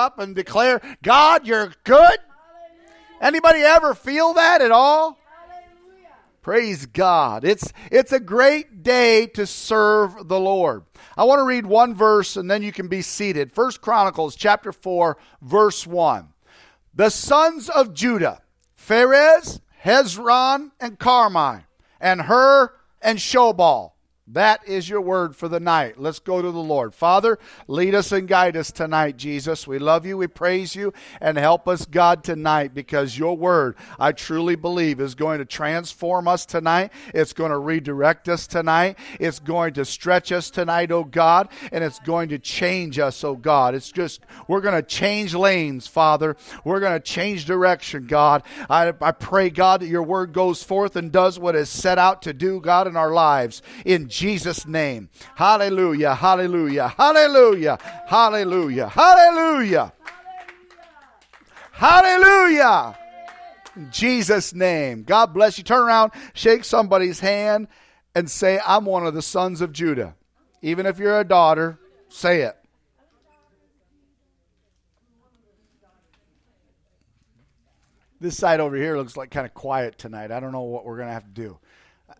up and declare, God, you're good? Anybody ever feel that at all? Praise God. It's, it's a great day to serve the Lord. I want to read one verse and then you can be seated. First Chronicles chapter 4, verse 1. The sons of Judah, Pharez, Hezron, and Carmi, and Hur and Shobal that is your word for the night. Let's go to the Lord. Father, lead us and guide us tonight, Jesus. We love you, we praise you, and help us, God, tonight because your word, I truly believe, is going to transform us tonight. It's going to redirect us tonight. It's going to stretch us tonight, oh God, and it's going to change us, oh God. It's just, we're going to change lanes, Father. We're going to change direction, God. I, I pray, God, that your word goes forth and does what is set out to do, God, in our lives. In Jesus' name. Hallelujah, hallelujah, hallelujah, hallelujah, hallelujah. Hallelujah. In Jesus' name. God bless you. Turn around, shake somebody's hand, and say, I'm one of the sons of Judah. Even if you're a daughter, say it. This side over here looks like kind of quiet tonight. I don't know what we're going to have to do.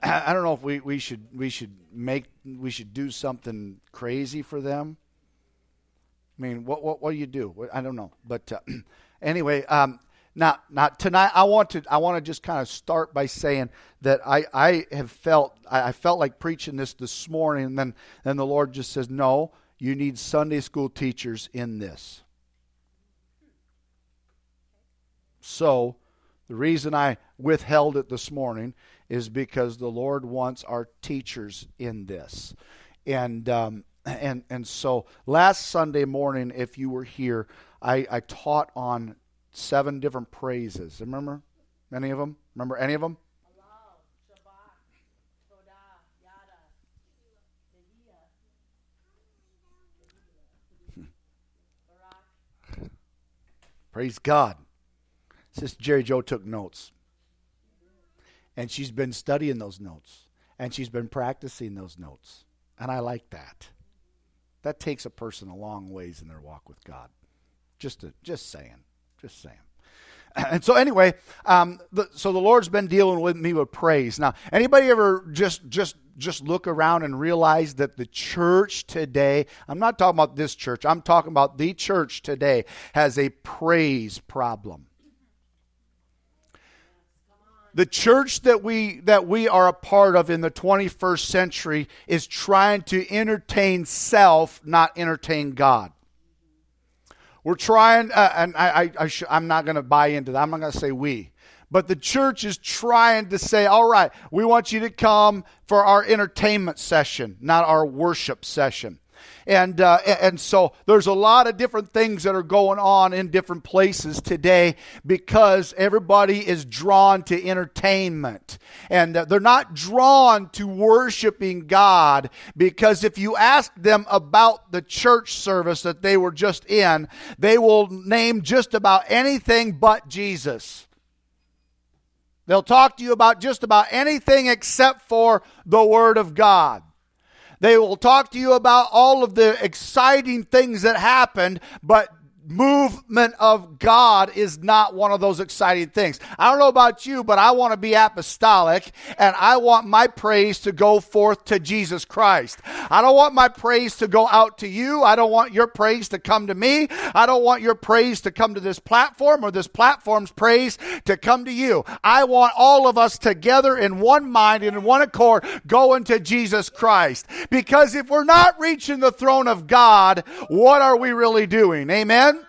I don't know if we, we should we should make we should do something crazy for them. I mean, what what what do you do? I don't know, but uh, anyway, um, now now tonight I want to I want to just kind of start by saying that I I have felt I, I felt like preaching this this morning, and then then the Lord just says, no, you need Sunday school teachers in this. So the reason I withheld it this morning is because the Lord wants our teachers in this. And um, and and so last Sunday morning, if you were here, I, I taught on seven different praises. Remember any of them? Remember any of them? Praise God. Sister Jerry Joe took notes. And she's been studying those notes. And she's been practicing those notes. And I like that. That takes a person a long ways in their walk with God. Just to, just saying. Just saying. And so anyway, um, the, so the Lord's been dealing with me with praise. Now, anybody ever just just just look around and realize that the church today, I'm not talking about this church, I'm talking about the church today, has a praise problem the church that we that we are a part of in the 21st century is trying to entertain self not entertain god. We're trying uh, and i, I, I sh- i'm not going to buy into that. I'm not going to say we. But the church is trying to say all right we want you to come for our entertainment session not our worship session and, uh, and so there's a lot of different things that are going on in different places today because everybody is drawn to entertainment. And uh, they're not drawn to worshiping God because if you ask them about the church service that they were just in, they will name just about anything but Jesus. They'll talk to you about just about anything except for the Word of God. They will talk to you about all of the exciting things that happened, but movement of God is not one of those exciting things. I don't know about you, but I want to be apostolic and I want my praise to go forth to Jesus Christ. I don't want my praise to go out to you. I don't want your praise to come to me. I don't want your praise to come to this platform or this platform's praise to come to you. I want all of us together in one mind and in one accord going to Jesus Christ. Because if we're not reaching the throne of God, what are we really doing? Amen?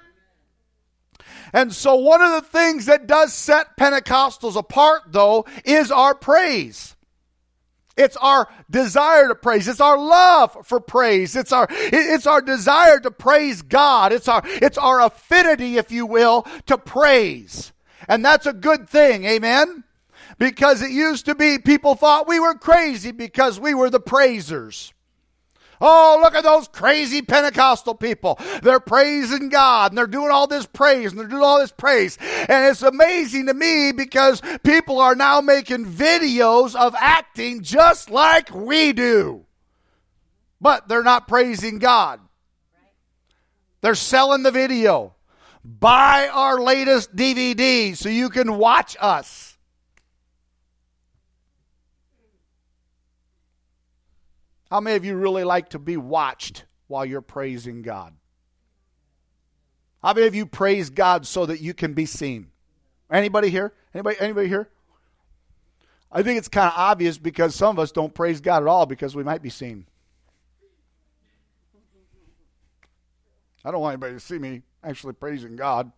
And so, one of the things that does set Pentecostals apart, though, is our praise. It's our desire to praise. It's our love for praise. It's our, it's our desire to praise God. It's our, it's our affinity, if you will, to praise. And that's a good thing. Amen? Because it used to be people thought we were crazy because we were the praisers. Oh, look at those crazy Pentecostal people. They're praising God and they're doing all this praise and they're doing all this praise. And it's amazing to me because people are now making videos of acting just like we do. But they're not praising God. They're selling the video. Buy our latest DVD so you can watch us. How many of you really like to be watched while you're praising God? How many of you praise God so that you can be seen? Anybody here? Anybody anybody here? I think it's kind of obvious because some of us don't praise God at all because we might be seen. I don't want anybody to see me actually praising God.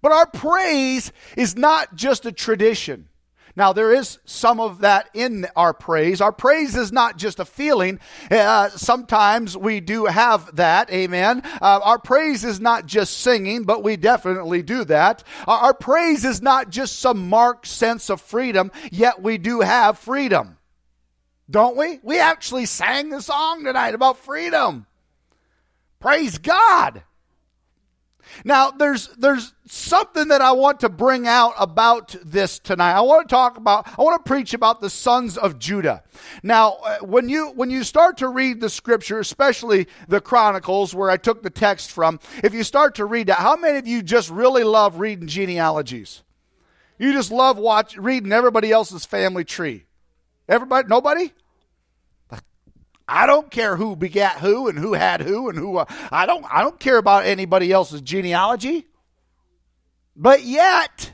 But our praise is not just a tradition. Now, there is some of that in our praise. Our praise is not just a feeling. Uh, sometimes we do have that. Amen. Uh, our praise is not just singing, but we definitely do that. Our, our praise is not just some marked sense of freedom, yet we do have freedom. Don't we? We actually sang the song tonight about freedom. Praise God. Now, there's there's something that I want to bring out about this tonight. I want to talk about I want to preach about the sons of Judah. Now, uh, when you when you start to read the scripture, especially the Chronicles where I took the text from, if you start to read that, how many of you just really love reading genealogies? You just love watch reading everybody else's family tree. Everybody nobody? I don't care who begat who and who had who and who. Uh, I don't. I don't care about anybody else's genealogy. But yet,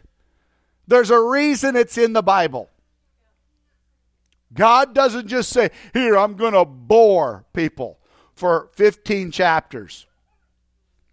there's a reason it's in the Bible. God doesn't just say, "Here, I'm going to bore people for 15 chapters.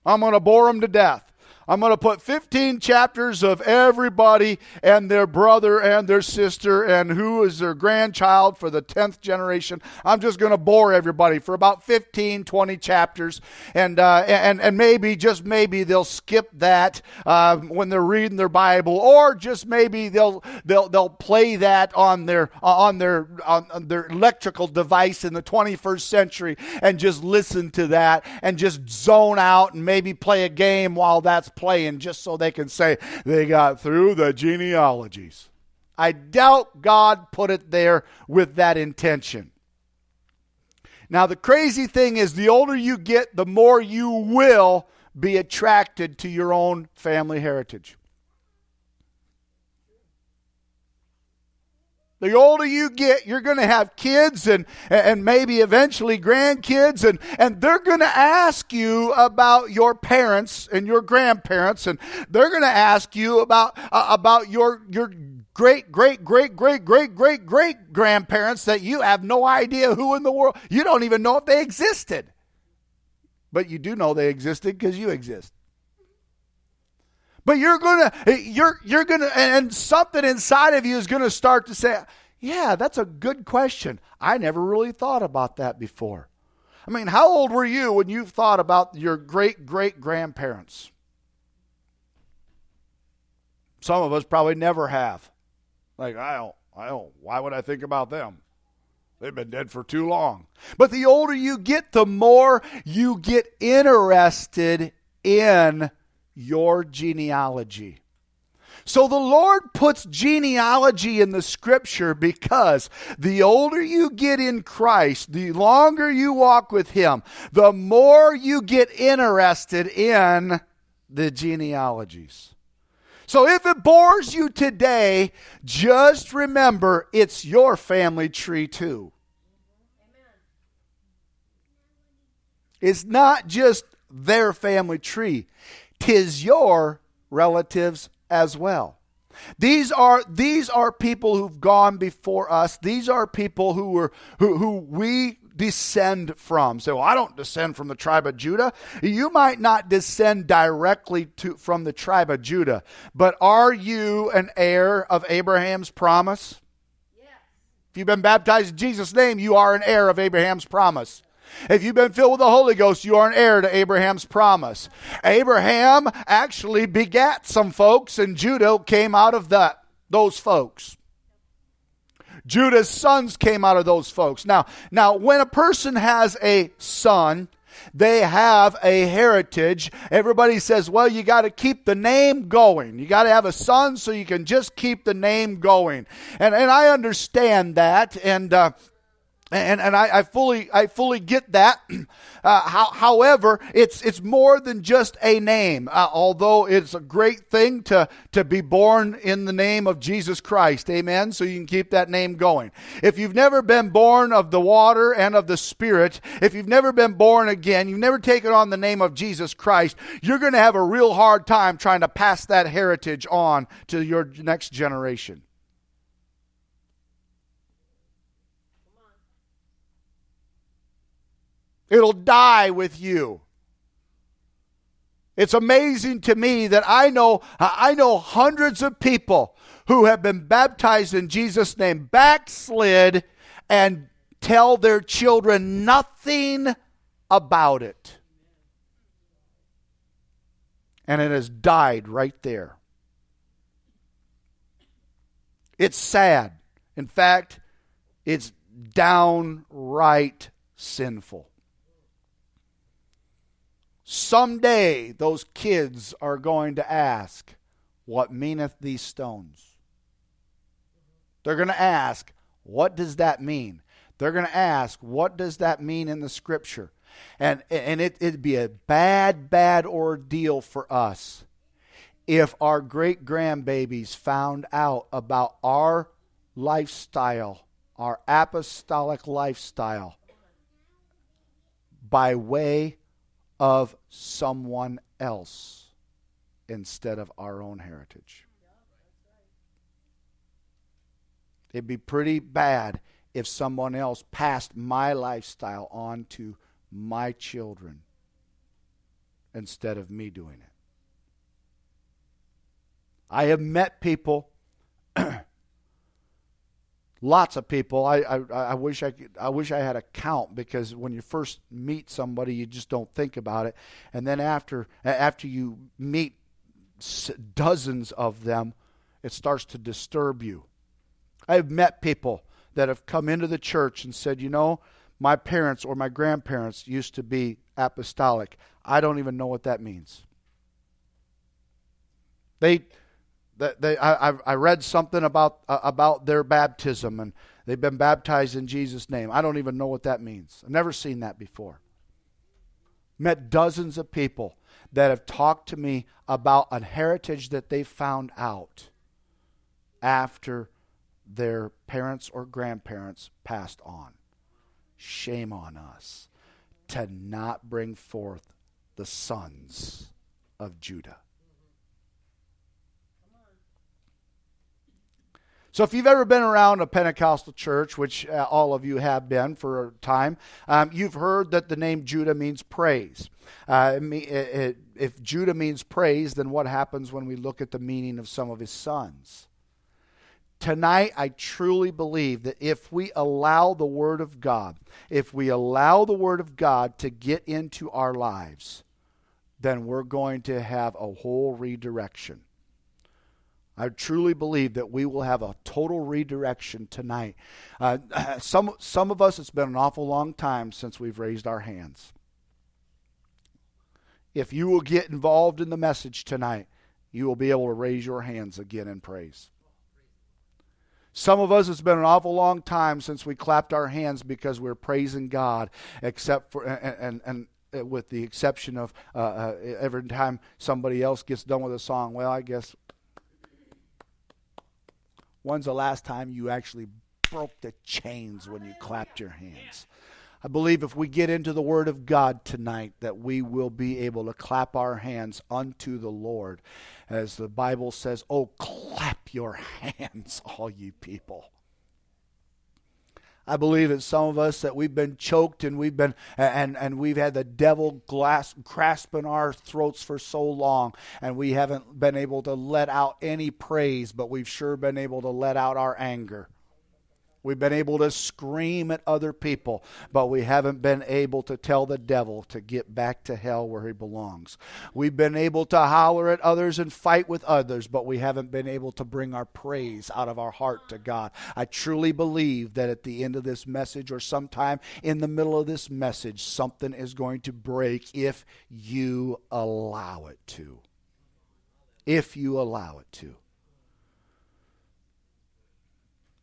I'm going to bore them to death." I'm going to put 15 chapters of everybody and their brother and their sister and who is their grandchild for the 10th generation. I'm just going to bore everybody for about 15, 20 chapters. And, uh, and, and maybe, just maybe, they'll skip that uh, when they're reading their Bible, or just maybe they'll, they'll, they'll play that on their, on, their, on their electrical device in the 21st century and just listen to that and just zone out and maybe play a game while that's playing just so they can say they got through the genealogies. I doubt God put it there with that intention. Now, the crazy thing is, the older you get, the more you will be attracted to your own family heritage. The older you get, you're going to have kids and, and maybe eventually grandkids, and, and they're going to ask you about your parents and your grandparents, and they're going to ask you about, uh, about your, your great, great, great, great, great, great, great grandparents that you have no idea who in the world, you don't even know if they existed. But you do know they existed because you exist. But you're gonna, eh, you're you're gonna, and something inside of you is gonna start to say, "Yeah, that's a good question. I never really thought about that before." I mean, how old were you when you thought about your great great grandparents? Some of us probably never have. Like, I don't, I don't, why would I think about them? They've been dead for too long. But the older you get, the more you get interested in your genealogy. So the Lord puts genealogy in the scripture because the older you get in Christ, the longer you walk with Him, the more you get interested in the genealogies. So if it bores you today, just remember it's your family tree too. It's not just their family tree tis your relatives as well. These are these are people who've gone before us. These are people who were who, who we descend from. So well, I don't descend from the tribe of Judah. You might not descend directly to from the tribe of Judah, but are you an heir of Abraham's promise? Yes. If you've been baptized in Jesus' name, you are an heir of Abraham's promise. If you've been filled with the Holy Ghost, you are an heir to Abraham's promise. Abraham actually begat some folks, and Judah came out of that those folks. Judah's sons came out of those folks. Now, now when a person has a son, they have a heritage. Everybody says, well, you got to keep the name going. You got to have a son so you can just keep the name going. And, and I understand that. And, uh, and and I, I, fully I fully get that. Uh, how, however, it's it's more than just a name. Uh, although it's a great thing to to be born in the name of Jesus Christ, Amen. So you can keep that name going. If you've never been born of the water and of the Spirit, if you've never been born again, you've never taken on the name of Jesus Christ, you're going to have a real hard time trying to pass that heritage on to your next generation. It'll die with you. It's amazing to me that I know I know hundreds of people who have been baptized in Jesus name backslid and tell their children nothing about it. And it has died right there. It's sad. In fact, it's downright sinful. Someday those kids are going to ask, What meaneth these stones? They're going to ask, What does that mean? They're going to ask, What does that mean in the scripture? And, and it, it'd be a bad, bad ordeal for us if our great grandbabies found out about our lifestyle, our apostolic lifestyle, by way of someone else instead of our own heritage. It'd be pretty bad if someone else passed my lifestyle on to my children instead of me doing it. I have met people lots of people. I, I, I wish I could, I wish I had a count because when you first meet somebody, you just don't think about it, and then after after you meet dozens of them, it starts to disturb you. I've met people that have come into the church and said, you know, my parents or my grandparents used to be apostolic. I don't even know what that means. They they, I, I read something about uh, about their baptism, and they've been baptized in Jesus' name. I don't even know what that means. I've never seen that before. Met dozens of people that have talked to me about a heritage that they found out after their parents or grandparents passed on. Shame on us to not bring forth the sons of Judah. So, if you've ever been around a Pentecostal church, which uh, all of you have been for a time, um, you've heard that the name Judah means praise. Uh, it, it, if Judah means praise, then what happens when we look at the meaning of some of his sons? Tonight, I truly believe that if we allow the Word of God, if we allow the Word of God to get into our lives, then we're going to have a whole redirection. I truly believe that we will have a total redirection tonight. Uh, some, some of us, it's been an awful long time since we've raised our hands. If you will get involved in the message tonight, you will be able to raise your hands again in praise. Some of us, it's been an awful long time since we clapped our hands because we're praising God, except for, and, and, and uh, with the exception of uh, uh, every time somebody else gets done with a song, well, I guess When's the last time you actually broke the chains when you clapped your hands? I believe if we get into the Word of God tonight, that we will be able to clap our hands unto the Lord. As the Bible says, Oh, clap your hands, all you people. I believe that some of us that we've been choked and we've been and and we've had the devil glass grasping our throats for so long and we haven't been able to let out any praise, but we've sure been able to let out our anger. We've been able to scream at other people, but we haven't been able to tell the devil to get back to hell where he belongs. We've been able to holler at others and fight with others, but we haven't been able to bring our praise out of our heart to God. I truly believe that at the end of this message or sometime in the middle of this message, something is going to break if you allow it to. If you allow it to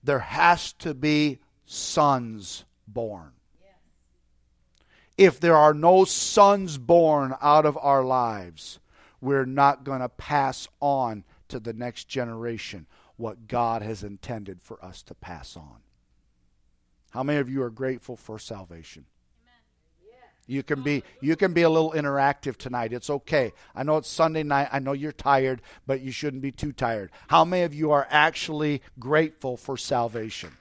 there has to be sons born. If there are no sons born out of our lives, we're not going to pass on to the next generation what God has intended for us to pass on. How many of you are grateful for salvation? You can be you can be a little interactive tonight. It's okay. I know it's Sunday night. I know you're tired, but you shouldn't be too tired. How many of you are actually grateful for salvation?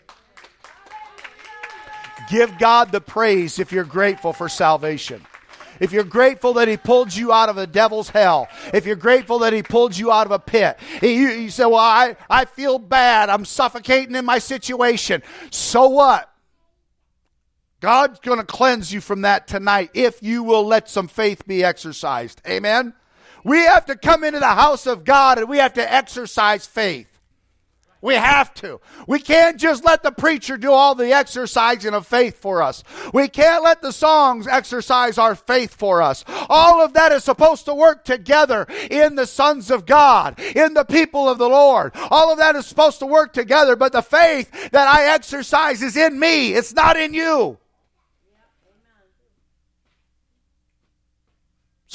Give God the praise if you're grateful for salvation. If you're grateful that He pulled you out of the devil's hell, if you're grateful that He pulled you out of a pit, you, you say, Well, I, I feel bad. I'm suffocating in my situation. So what? God's going to cleanse you from that tonight if you will let some faith be exercised. Amen? We have to come into the house of God and we have to exercise faith. We have to. We can't just let the preacher do all the exercising of faith for us. We can't let the songs exercise our faith for us. All of that is supposed to work together in the sons of God, in the people of the Lord. All of that is supposed to work together, but the faith that I exercise is in me. It's not in you.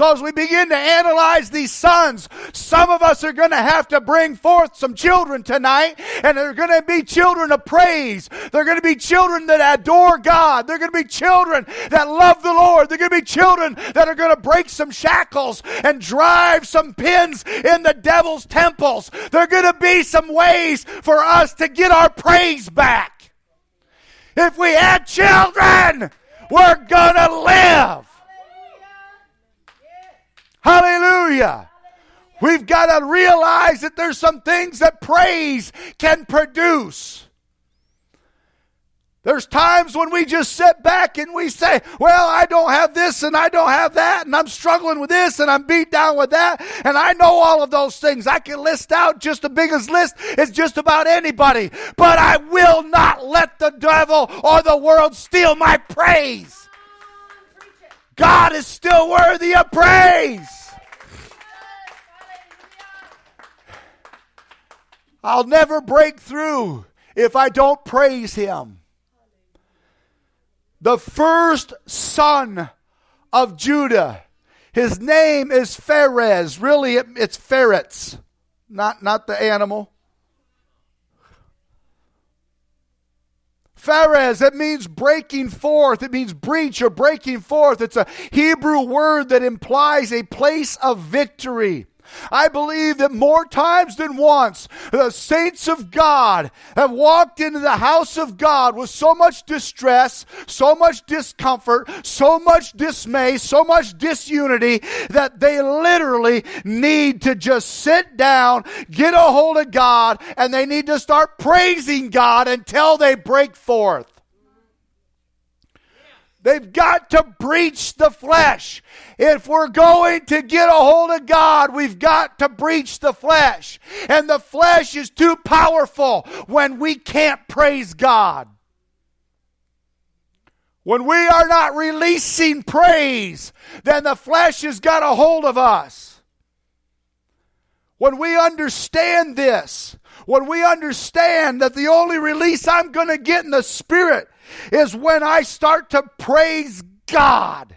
So, as we begin to analyze these sons, some of us are going to have to bring forth some children tonight, and they're going to be children of praise. They're going to be children that adore God. They're going to be children that love the Lord. They're going to be children that are going to break some shackles and drive some pins in the devil's temples. There are going to be some ways for us to get our praise back. If we had children, we're going to live. Hallelujah. We've got to realize that there's some things that praise can produce. There's times when we just sit back and we say, Well, I don't have this and I don't have that, and I'm struggling with this and I'm beat down with that, and I know all of those things. I can list out just the biggest list it's just about anybody, but I will not let the devil or the world steal my praise. God is still worthy of praise. I'll never break through if I don't praise Him. The first son of Judah, his name is Pharez. Really, it's ferrets, not, not the animal. Pharez, it means breaking forth. It means breach or breaking forth. It's a Hebrew word that implies a place of victory. I believe that more times than once, the saints of God have walked into the house of God with so much distress, so much discomfort, so much dismay, so much disunity that they literally need to just sit down, get a hold of God, and they need to start praising God until they break forth. They've got to breach the flesh. If we're going to get a hold of God, we've got to breach the flesh. And the flesh is too powerful when we can't praise God. When we are not releasing praise, then the flesh has got a hold of us. When we understand this, when we understand that the only release I'm going to get in the spirit is when I start to praise God.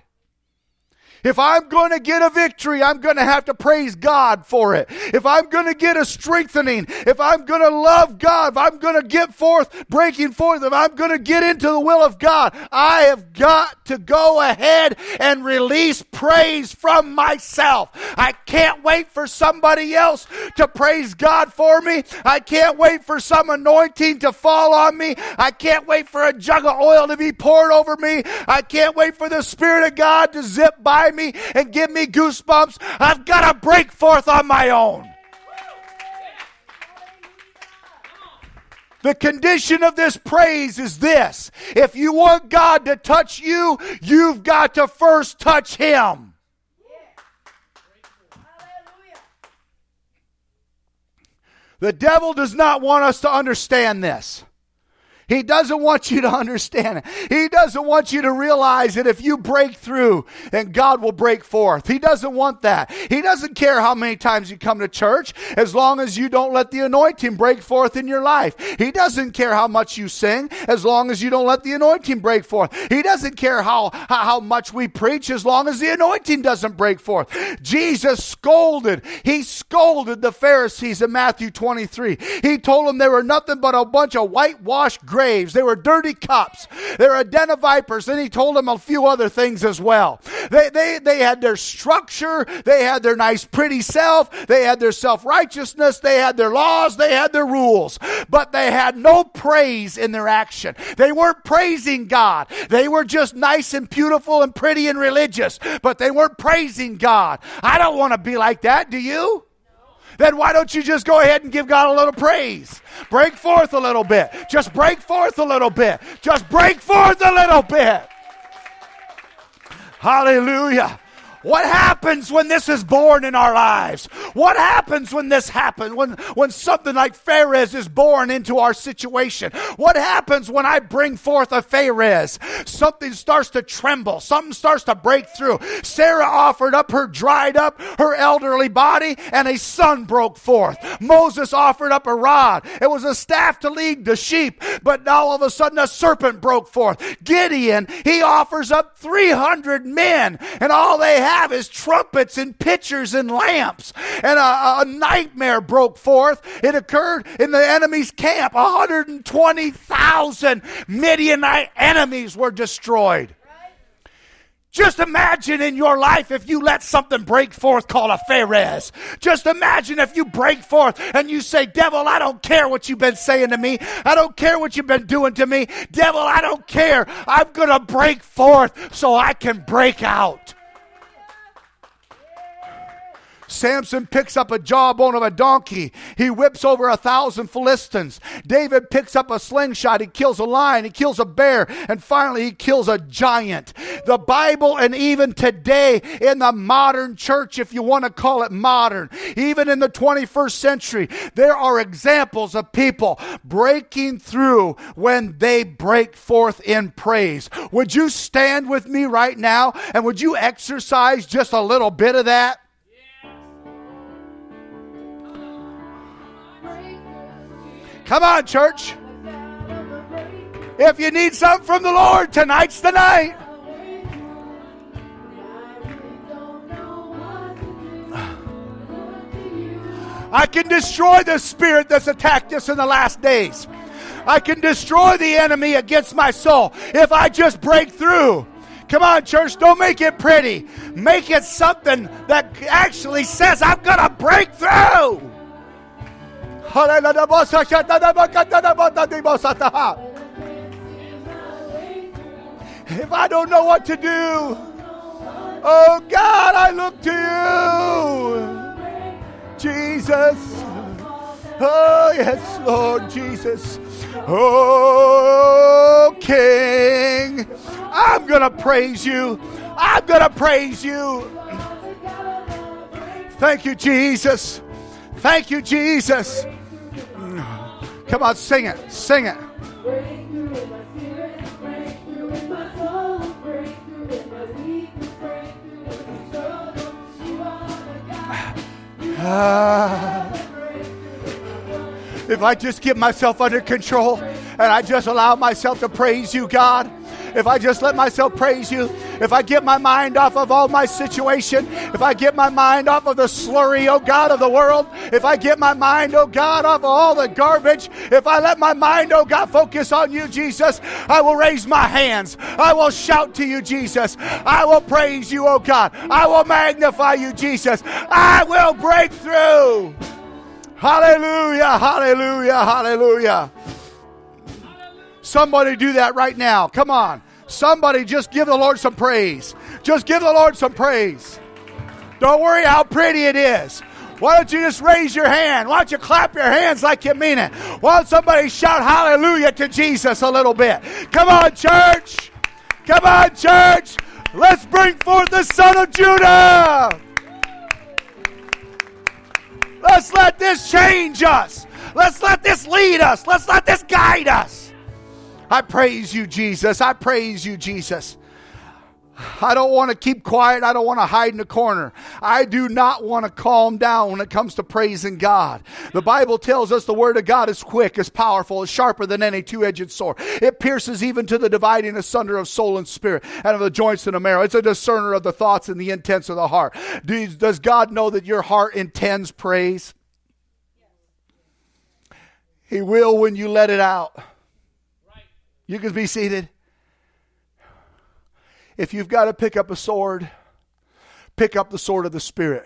If I'm going to get a victory, I'm going to have to praise God for it. If I'm going to get a strengthening, if I'm going to love God, if I'm going to get forth, breaking forth, if I'm going to get into the will of God, I have got to go ahead and release praise from myself. I can't wait for somebody else to praise God for me. I can't wait for some anointing to fall on me. I can't wait for a jug of oil to be poured over me. I can't wait for the Spirit of God to zip by me and give me goosebumps. I've got to break forth on my own. The condition of this praise is this. If you want God to touch you, you've got to first touch Him. The devil does not want us to understand this. He doesn't want you to understand it. He doesn't want you to realize that if you break through, then God will break forth. He doesn't want that. He doesn't care how many times you come to church as long as you don't let the anointing break forth in your life. He doesn't care how much you sing as long as you don't let the anointing break forth. He doesn't care how, how, how much we preach as long as the anointing doesn't break forth. Jesus scolded. He scolded the Pharisees in Matthew 23. He told them they were nothing but a bunch of whitewashed graves. They were dirty cups. They were a den of vipers. And he told them a few other things as well. They, they, they had their structure. They had their nice, pretty self. They had their self righteousness. They had their laws. They had their rules. But they had no praise in their action. They weren't praising God. They were just nice and beautiful and pretty and religious, but they weren't praising God. I don't want to be like that. Do you? Then why don't you just go ahead and give God a little praise? Break forth a little bit. Just break forth a little bit. Just break forth a little bit. Hallelujah. What happens when this is born in our lives? What happens when this happens? When, when something like Pharez is born into our situation? What happens when I bring forth a Pharez? Something starts to tremble. Something starts to break through. Sarah offered up her dried up, her elderly body, and a son broke forth. Moses offered up a rod. It was a staff to lead the sheep, but now all of a sudden a serpent broke forth. Gideon, he offers up 300 men, and all they have have is trumpets and pitchers and lamps. And a, a nightmare broke forth. It occurred in the enemy's camp. 120,000 Midianite enemies were destroyed. Just imagine in your life if you let something break forth called a Pharez. Just imagine if you break forth and you say, Devil, I don't care what you've been saying to me. I don't care what you've been doing to me. Devil, I don't care. I'm going to break forth so I can break out. Samson picks up a jawbone of a donkey. He whips over a thousand Philistines. David picks up a slingshot. He kills a lion. He kills a bear. And finally, he kills a giant. The Bible, and even today in the modern church, if you want to call it modern, even in the 21st century, there are examples of people breaking through when they break forth in praise. Would you stand with me right now and would you exercise just a little bit of that? Come on, church. If you need something from the Lord, tonight's the night. I can destroy the spirit that's attacked us in the last days. I can destroy the enemy against my soul if I just break through. Come on, church, don't make it pretty. Make it something that actually says, I'm going to break through. If I don't know what to do, oh God, I look to you. Jesus. Oh, yes, Lord Jesus. Oh, King. I'm going to praise you. I'm going to praise you. Thank you, Jesus. Thank you, Jesus. Come on, sing it. Sing it. If I just get myself under control and I just allow myself to praise you, God if I just let myself praise you, if I get my mind off of all my situation, if I get my mind off of the slurry, oh God, of the world, if I get my mind, oh God, off of all the garbage, if I let my mind, oh God, focus on you, Jesus, I will raise my hands. I will shout to you, Jesus. I will praise you, oh God. I will magnify you, Jesus. I will break through. Hallelujah, hallelujah, hallelujah. Somebody do that right now. Come on. Somebody just give the Lord some praise. Just give the Lord some praise. Don't worry how pretty it is. Why don't you just raise your hand? Why don't you clap your hands like you mean it? Why don't somebody shout hallelujah to Jesus a little bit? Come on, church. Come on, church. Let's bring forth the Son of Judah. Let's let this change us. Let's let this lead us. Let's let this guide us. I praise you, Jesus. I praise you, Jesus. I don't want to keep quiet. I don't want to hide in a corner. I do not want to calm down when it comes to praising God. The Bible tells us the Word of God is quick, is powerful, is sharper than any two edged sword. It pierces even to the dividing asunder of soul and spirit and of the joints and the marrow. It's a discerner of the thoughts and the intents of the heart. Does God know that your heart intends praise? He will when you let it out. You can be seated. If you've got to pick up a sword, pick up the sword of the Spirit.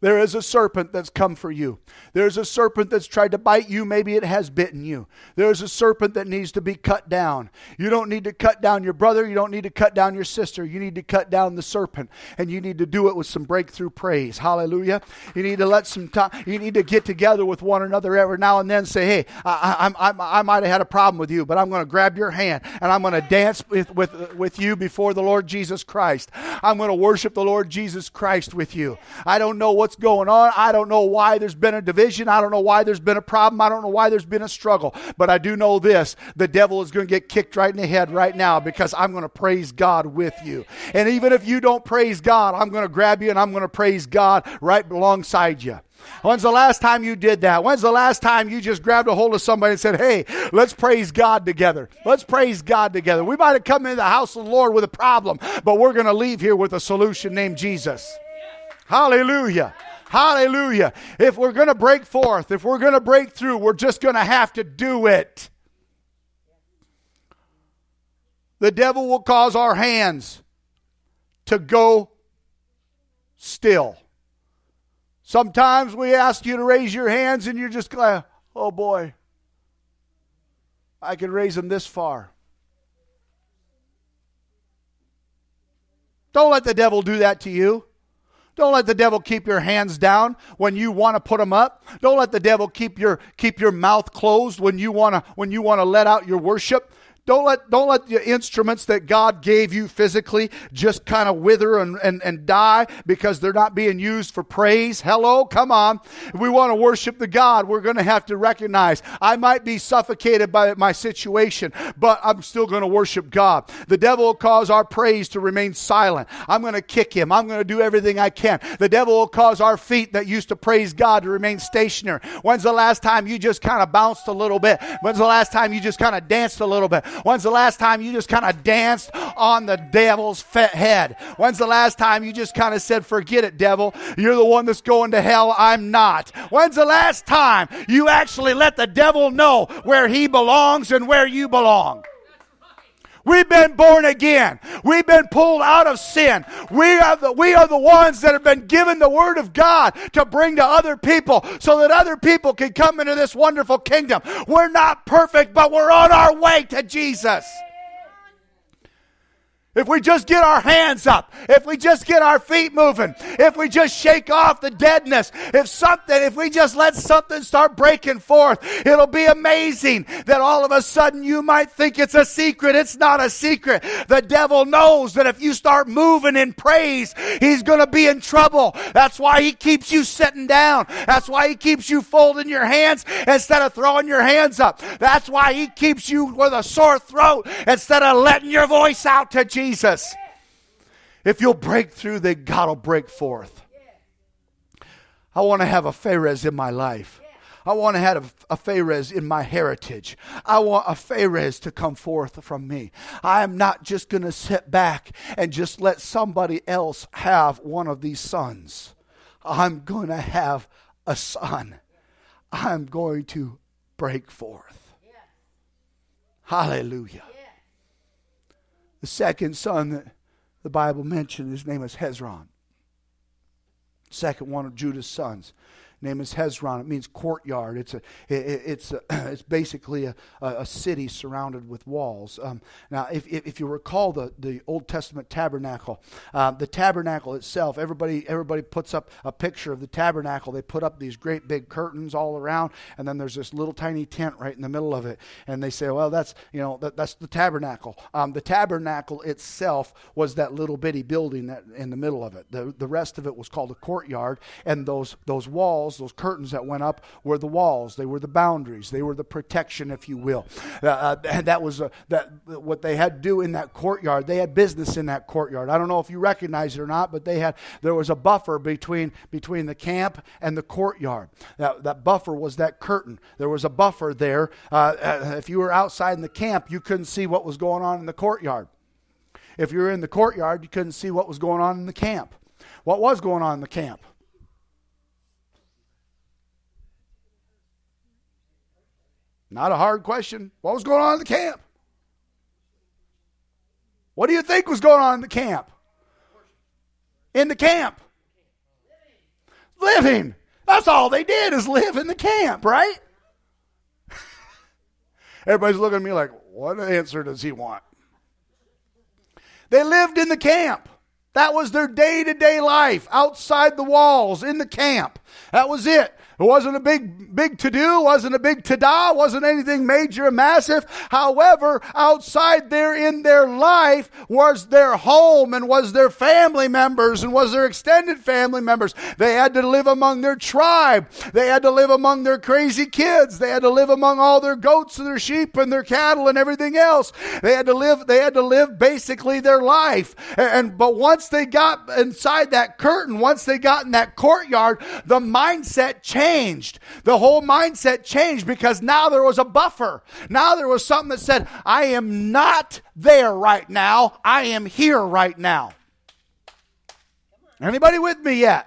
There is a serpent that's come for you. There's a serpent that's tried to bite you. Maybe it has bitten you. There's a serpent that needs to be cut down. You don't need to cut down your brother. You don't need to cut down your sister. You need to cut down the serpent. And you need to do it with some breakthrough praise. Hallelujah. You need to let some time, you need to get together with one another every now and then. Say, hey, I, I, I, I might have had a problem with you, but I'm going to grab your hand and I'm going to dance with, with, with you before the Lord Jesus Christ. I'm going to worship the Lord Jesus Christ with you. I don't know what what's going on. I don't know why there's been a division. I don't know why there's been a problem. I don't know why there's been a struggle. But I do know this the devil is going to get kicked right in the head right now because I'm going to praise God with you. And even if you don't praise God, I'm going to grab you and I'm going to praise God right alongside you. When's the last time you did that? When's the last time you just grabbed a hold of somebody and said, Hey, let's praise God together? Let's praise God together. We might have come into the house of the Lord with a problem, but we're going to leave here with a solution named Jesus. Hallelujah. Hallelujah. If we're going to break forth, if we're going to break through, we're just going to have to do it. The devil will cause our hands to go still. Sometimes we ask you to raise your hands and you're just like, oh boy, I can raise them this far. Don't let the devil do that to you. Don't let the devil keep your hands down when you want to put them up. Don't let the devil keep your keep your mouth closed when you want to when you want to let out your worship. Don't let, don't let the instruments that God gave you physically just kind of wither and, and, and die because they're not being used for praise. Hello, come on. If we want to worship the God, we're going to have to recognize I might be suffocated by my situation, but I'm still going to worship God. The devil will cause our praise to remain silent. I'm going to kick him. I'm going to do everything I can. The devil will cause our feet that used to praise God to remain stationary. When's the last time you just kind of bounced a little bit? When's the last time you just kind of danced a little bit? When's the last time you just kind of danced on the devil's head? When's the last time you just kind of said, Forget it, devil. You're the one that's going to hell. I'm not. When's the last time you actually let the devil know where he belongs and where you belong? We've been born again. We've been pulled out of sin. We are the, we are the ones that have been given the word of God to bring to other people so that other people can come into this wonderful kingdom. We're not perfect, but we're on our way to Jesus. If we just get our hands up, if we just get our feet moving, if we just shake off the deadness, if something, if we just let something start breaking forth, it'll be amazing that all of a sudden you might think it's a secret. It's not a secret. The devil knows that if you start moving in praise, he's going to be in trouble. That's why he keeps you sitting down. That's why he keeps you folding your hands instead of throwing your hands up. That's why he keeps you with a sore throat instead of letting your voice out to Jesus. Jesus. If you'll break through, then God will break forth. I want to have a Pharez in my life. I want to have a, Pharez in my heritage. I want a Pharez to come forth from me. I am not just going to sit back and just let somebody else have one of these sons. I'm going to have a son. I'm going to break forth. Hallelujah. The second son that the Bible mentioned, his name is Hezron. Second one of Judah's sons name is Hezron. It means courtyard. It's a, it, it's a, it's basically a, a, city surrounded with walls. Um, now, if, if, you recall the, the Old Testament tabernacle, uh, the tabernacle itself, everybody everybody puts up a picture of the tabernacle. They put up these great big curtains all around, and then there's this little tiny tent right in the middle of it, and they say, well, that's you know that, that's the tabernacle. Um, the tabernacle itself was that little bitty building that in the middle of it. The the rest of it was called a courtyard, and those those walls walls, those curtains that went up, were the walls. They were the boundaries. They were the protection, if you will. Uh, uh, that was uh, that what they had to do in that courtyard. They had business in that courtyard. I don't know if you recognize it or not, but they had there was a buffer between between the camp and the courtyard. That that buffer was that curtain. There was a buffer there. Uh, uh, if you were outside in the camp, you couldn't see what was going on in the courtyard. If you were in the courtyard, you couldn't see what was going on in the camp. What was going on in the camp? Not a hard question. What was going on in the camp? What do you think was going on in the camp? In the camp. Living. That's all they did is live in the camp, right? Everybody's looking at me like, what answer does he want? They lived in the camp. That was their day to day life outside the walls in the camp. That was it. It wasn't a big, big to do, wasn't a big to da, wasn't anything major and massive. However, outside there in their life was their home and was their family members and was their extended family members. They had to live among their tribe. They had to live among their crazy kids. They had to live among all their goats and their sheep and their cattle and everything else. They had to live, they had to live basically their life. And, but once they got inside that curtain, once they got in that courtyard, the mindset changed changed. The whole mindset changed because now there was a buffer. Now there was something that said, I am not there right now. I am here right now. Anybody with me yet?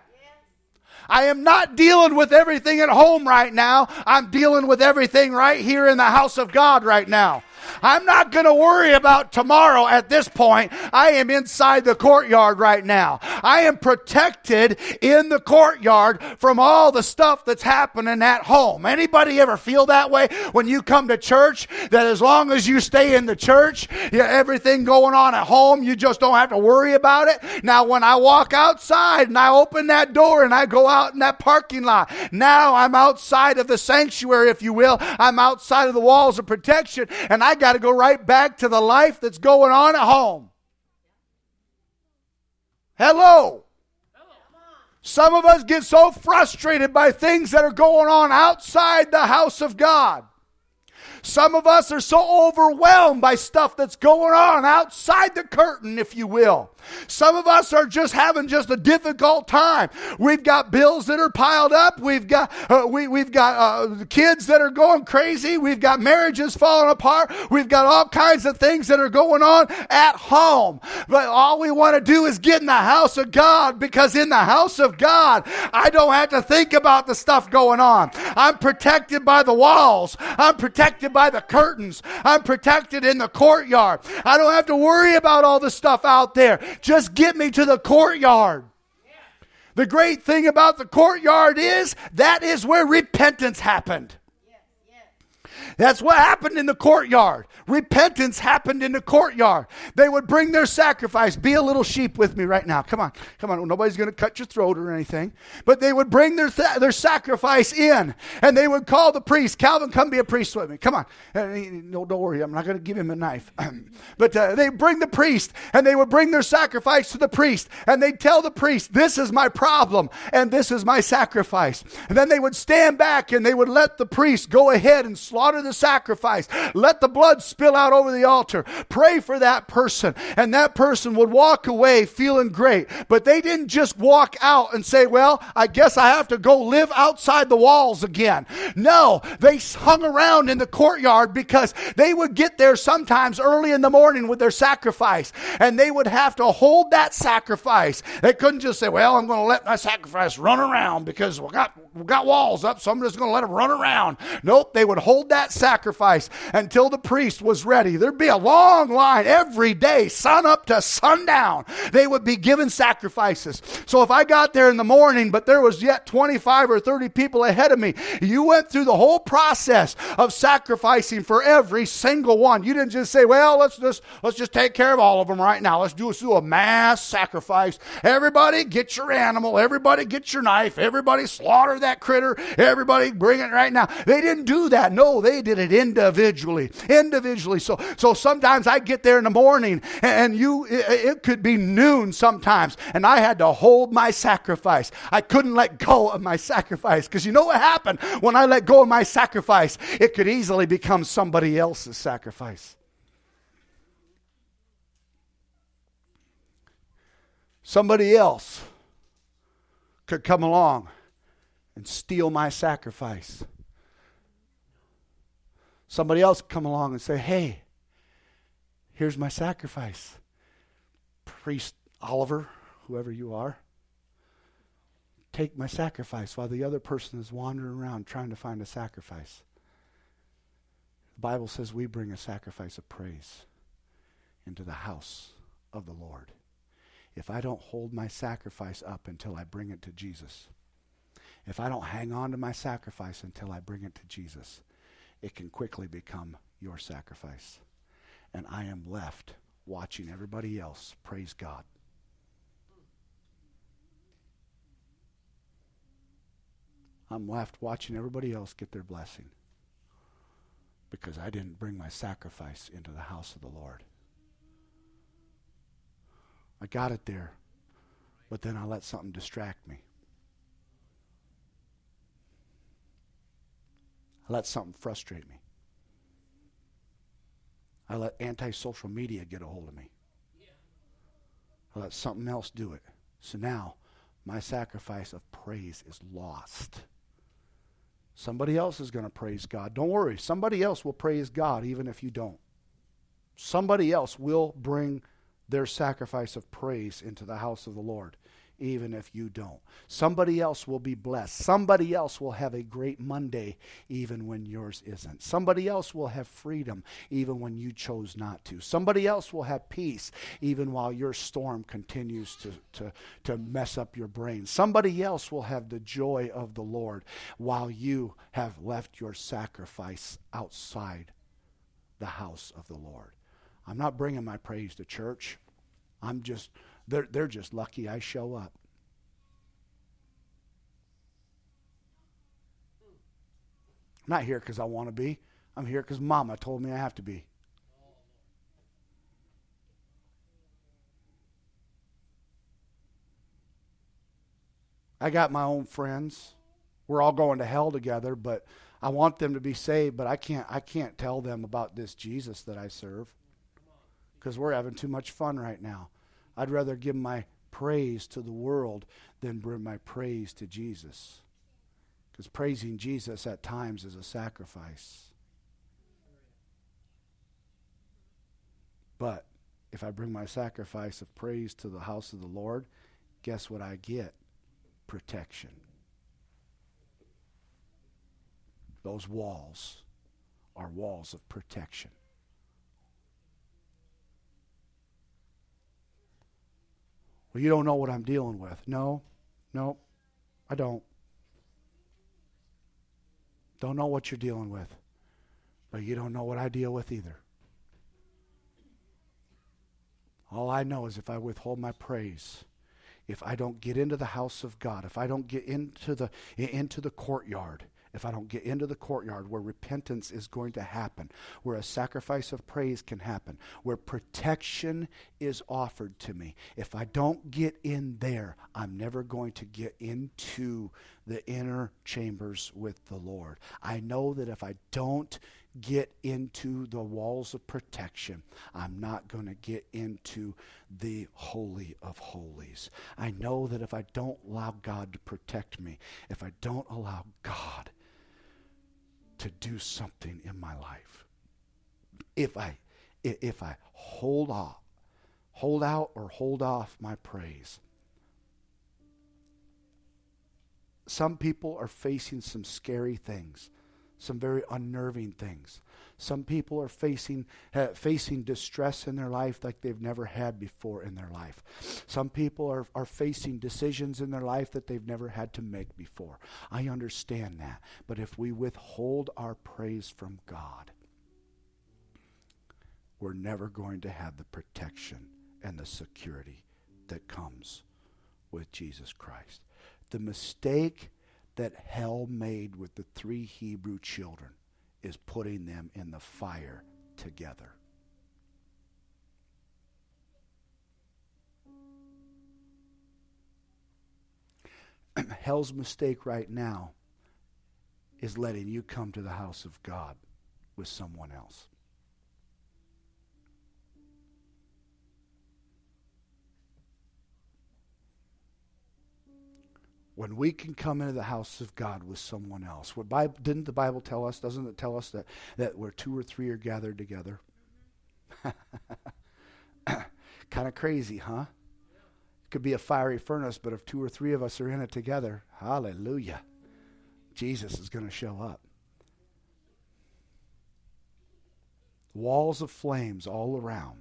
I am not dealing with everything at home right now. I'm dealing with everything right here in the house of God right now. I'm not going to worry about tomorrow at this point. I am inside the courtyard right now. I am protected in the courtyard from all the stuff that's happening at home. Anybody ever feel that way when you come to church? That as long as you stay in the church, everything going on at home, you just don't have to worry about it. Now, when I walk outside and I open that door and I go out in that parking lot, now I'm outside of the sanctuary, if you will. I'm outside of the walls of protection and I got to go right back to the life that's going on at home. Hello. Some of us get so frustrated by things that are going on outside the house of God. Some of us are so overwhelmed by stuff that's going on outside the curtain, if you will. Some of us are just having just a difficult time. We've got bills that are piled up. We've got uh, we we've got uh, kids that are going crazy. We've got marriages falling apart. We've got all kinds of things that are going on at home. But all we want to do is get in the house of God because in the house of God, I don't have to think about the stuff going on. I'm protected by the walls. I'm protected by the curtains. I'm protected in the courtyard. I don't have to worry about all the stuff out there. Just get me to the courtyard. The great thing about the courtyard is that is where repentance happened. That's what happened in the courtyard. Repentance happened in the courtyard. They would bring their sacrifice. Be a little sheep with me right now. Come on. Come on. Nobody's going to cut your throat or anything. But they would bring their, th- their sacrifice in and they would call the priest. Calvin, come be a priest with me. Come on. He, no, don't worry. I'm not going to give him a knife. but uh, they bring the priest and they would bring their sacrifice to the priest and they'd tell the priest, this is my problem and this is my sacrifice. And then they would stand back and they would let the priest go ahead and slaughter the sacrifice. Let the blood spill out over the altar. Pray for that person. And that person would walk away feeling great. But they didn't just walk out and say, well, I guess I have to go live outside the walls again. No, they hung around in the courtyard because they would get there sometimes early in the morning with their sacrifice. And they would have to hold that sacrifice. They couldn't just say, well, I'm going to let my sacrifice run around because we got, got walls up, so I'm just going to let them run around. Nope, they would hold that sacrifice until the priest was ready. There'd be a long line every day, sun up to sundown. They would be given sacrifices. So if I got there in the morning, but there was yet 25 or 30 people ahead of me, you went through the whole process of sacrificing for every single one. You didn't just say, well, let's just, let's just take care of all of them right now. Let's do, let's do a mass sacrifice. Everybody get your animal. Everybody get your knife. Everybody slaughter that critter. Everybody bring it right now. They didn't do that. No, they did it individually. Individually. So, so sometimes I get there in the morning and you, it, could be noon sometimes, and I had to hold my sacrifice. I couldn't let go of my sacrifice because you know what happened when I let go of my sacrifice? It could easily become somebody else's sacrifice. Somebody else could come along and steal my sacrifice. Somebody else come along and say, "Hey, here's my sacrifice." Priest Oliver, whoever you are, take my sacrifice while the other person is wandering around trying to find a sacrifice. The Bible says we bring a sacrifice of praise into the house of the Lord if I don't hold my sacrifice up until I bring it to Jesus, if I don't hang on to my sacrifice until I bring it to Jesus, it can quickly become your sacrifice. And I am left watching everybody else praise God. I'm left watching everybody else get their blessing because I didn't bring my sacrifice into the house of the Lord. I got it there, but then I let something distract me. I let something frustrate me. I let anti-social media get a hold of me. I let something else do it. So now my sacrifice of praise is lost. Somebody else is going to praise God. Don't worry. Somebody else will praise God even if you don't. Somebody else will bring their sacrifice of praise into the house of the Lord, even if you don't. Somebody else will be blessed. Somebody else will have a great Monday, even when yours isn't. Somebody else will have freedom, even when you chose not to. Somebody else will have peace, even while your storm continues to, to, to mess up your brain. Somebody else will have the joy of the Lord while you have left your sacrifice outside the house of the Lord. I'm not bringing my praise to church. I'm just, they're, they're just lucky I show up. I'm not here because I want to be. I'm here because mama told me I have to be. I got my own friends. We're all going to hell together, but I want them to be saved, but I can't I can't tell them about this Jesus that I serve because we're having too much fun right now. I'd rather give my praise to the world than bring my praise to Jesus. Because praising Jesus at times is a sacrifice. But if I bring my sacrifice of praise to the house of the Lord, guess what I get? Protection. Those walls are walls of protection. Well, you don't know what I'm dealing with. No, no, I don't. Don't know what you're dealing with. But you don't know what I deal with either. All I know is if I withhold my praise, if I don't get into the house of God, if I don't get into the into the courtyard, if I don't get into the courtyard where repentance is going to happen, where a sacrifice of praise can happen, where protection is offered to me. If I don't get in there, I'm never going to get into the inner chambers with the Lord. I know that if I don't get into the walls of protection, I'm not going to get into the Holy of Holies. I know that if I don't allow God to protect me, if I don't allow God to do something in my life. If I if I hold off, hold out or hold off my praise. Some people are facing some scary things, some very unnerving things. Some people are facing, uh, facing distress in their life like they've never had before in their life. Some people are, are facing decisions in their life that they've never had to make before. I understand that. But if we withhold our praise from God, we're never going to have the protection and the security that comes with Jesus Christ. The mistake that hell made with the three Hebrew children is putting them in the fire together. Hell's mistake right now is letting you come to the house of God with someone else. When we can come into the house of God with someone else. What Bible, didn't the Bible tell us? Doesn't it tell us that, that where two or three are gathered together? kind of crazy, huh? It could be a fiery furnace, but if two or three of us are in it together, hallelujah, Jesus is going to show up. Walls of flames all around.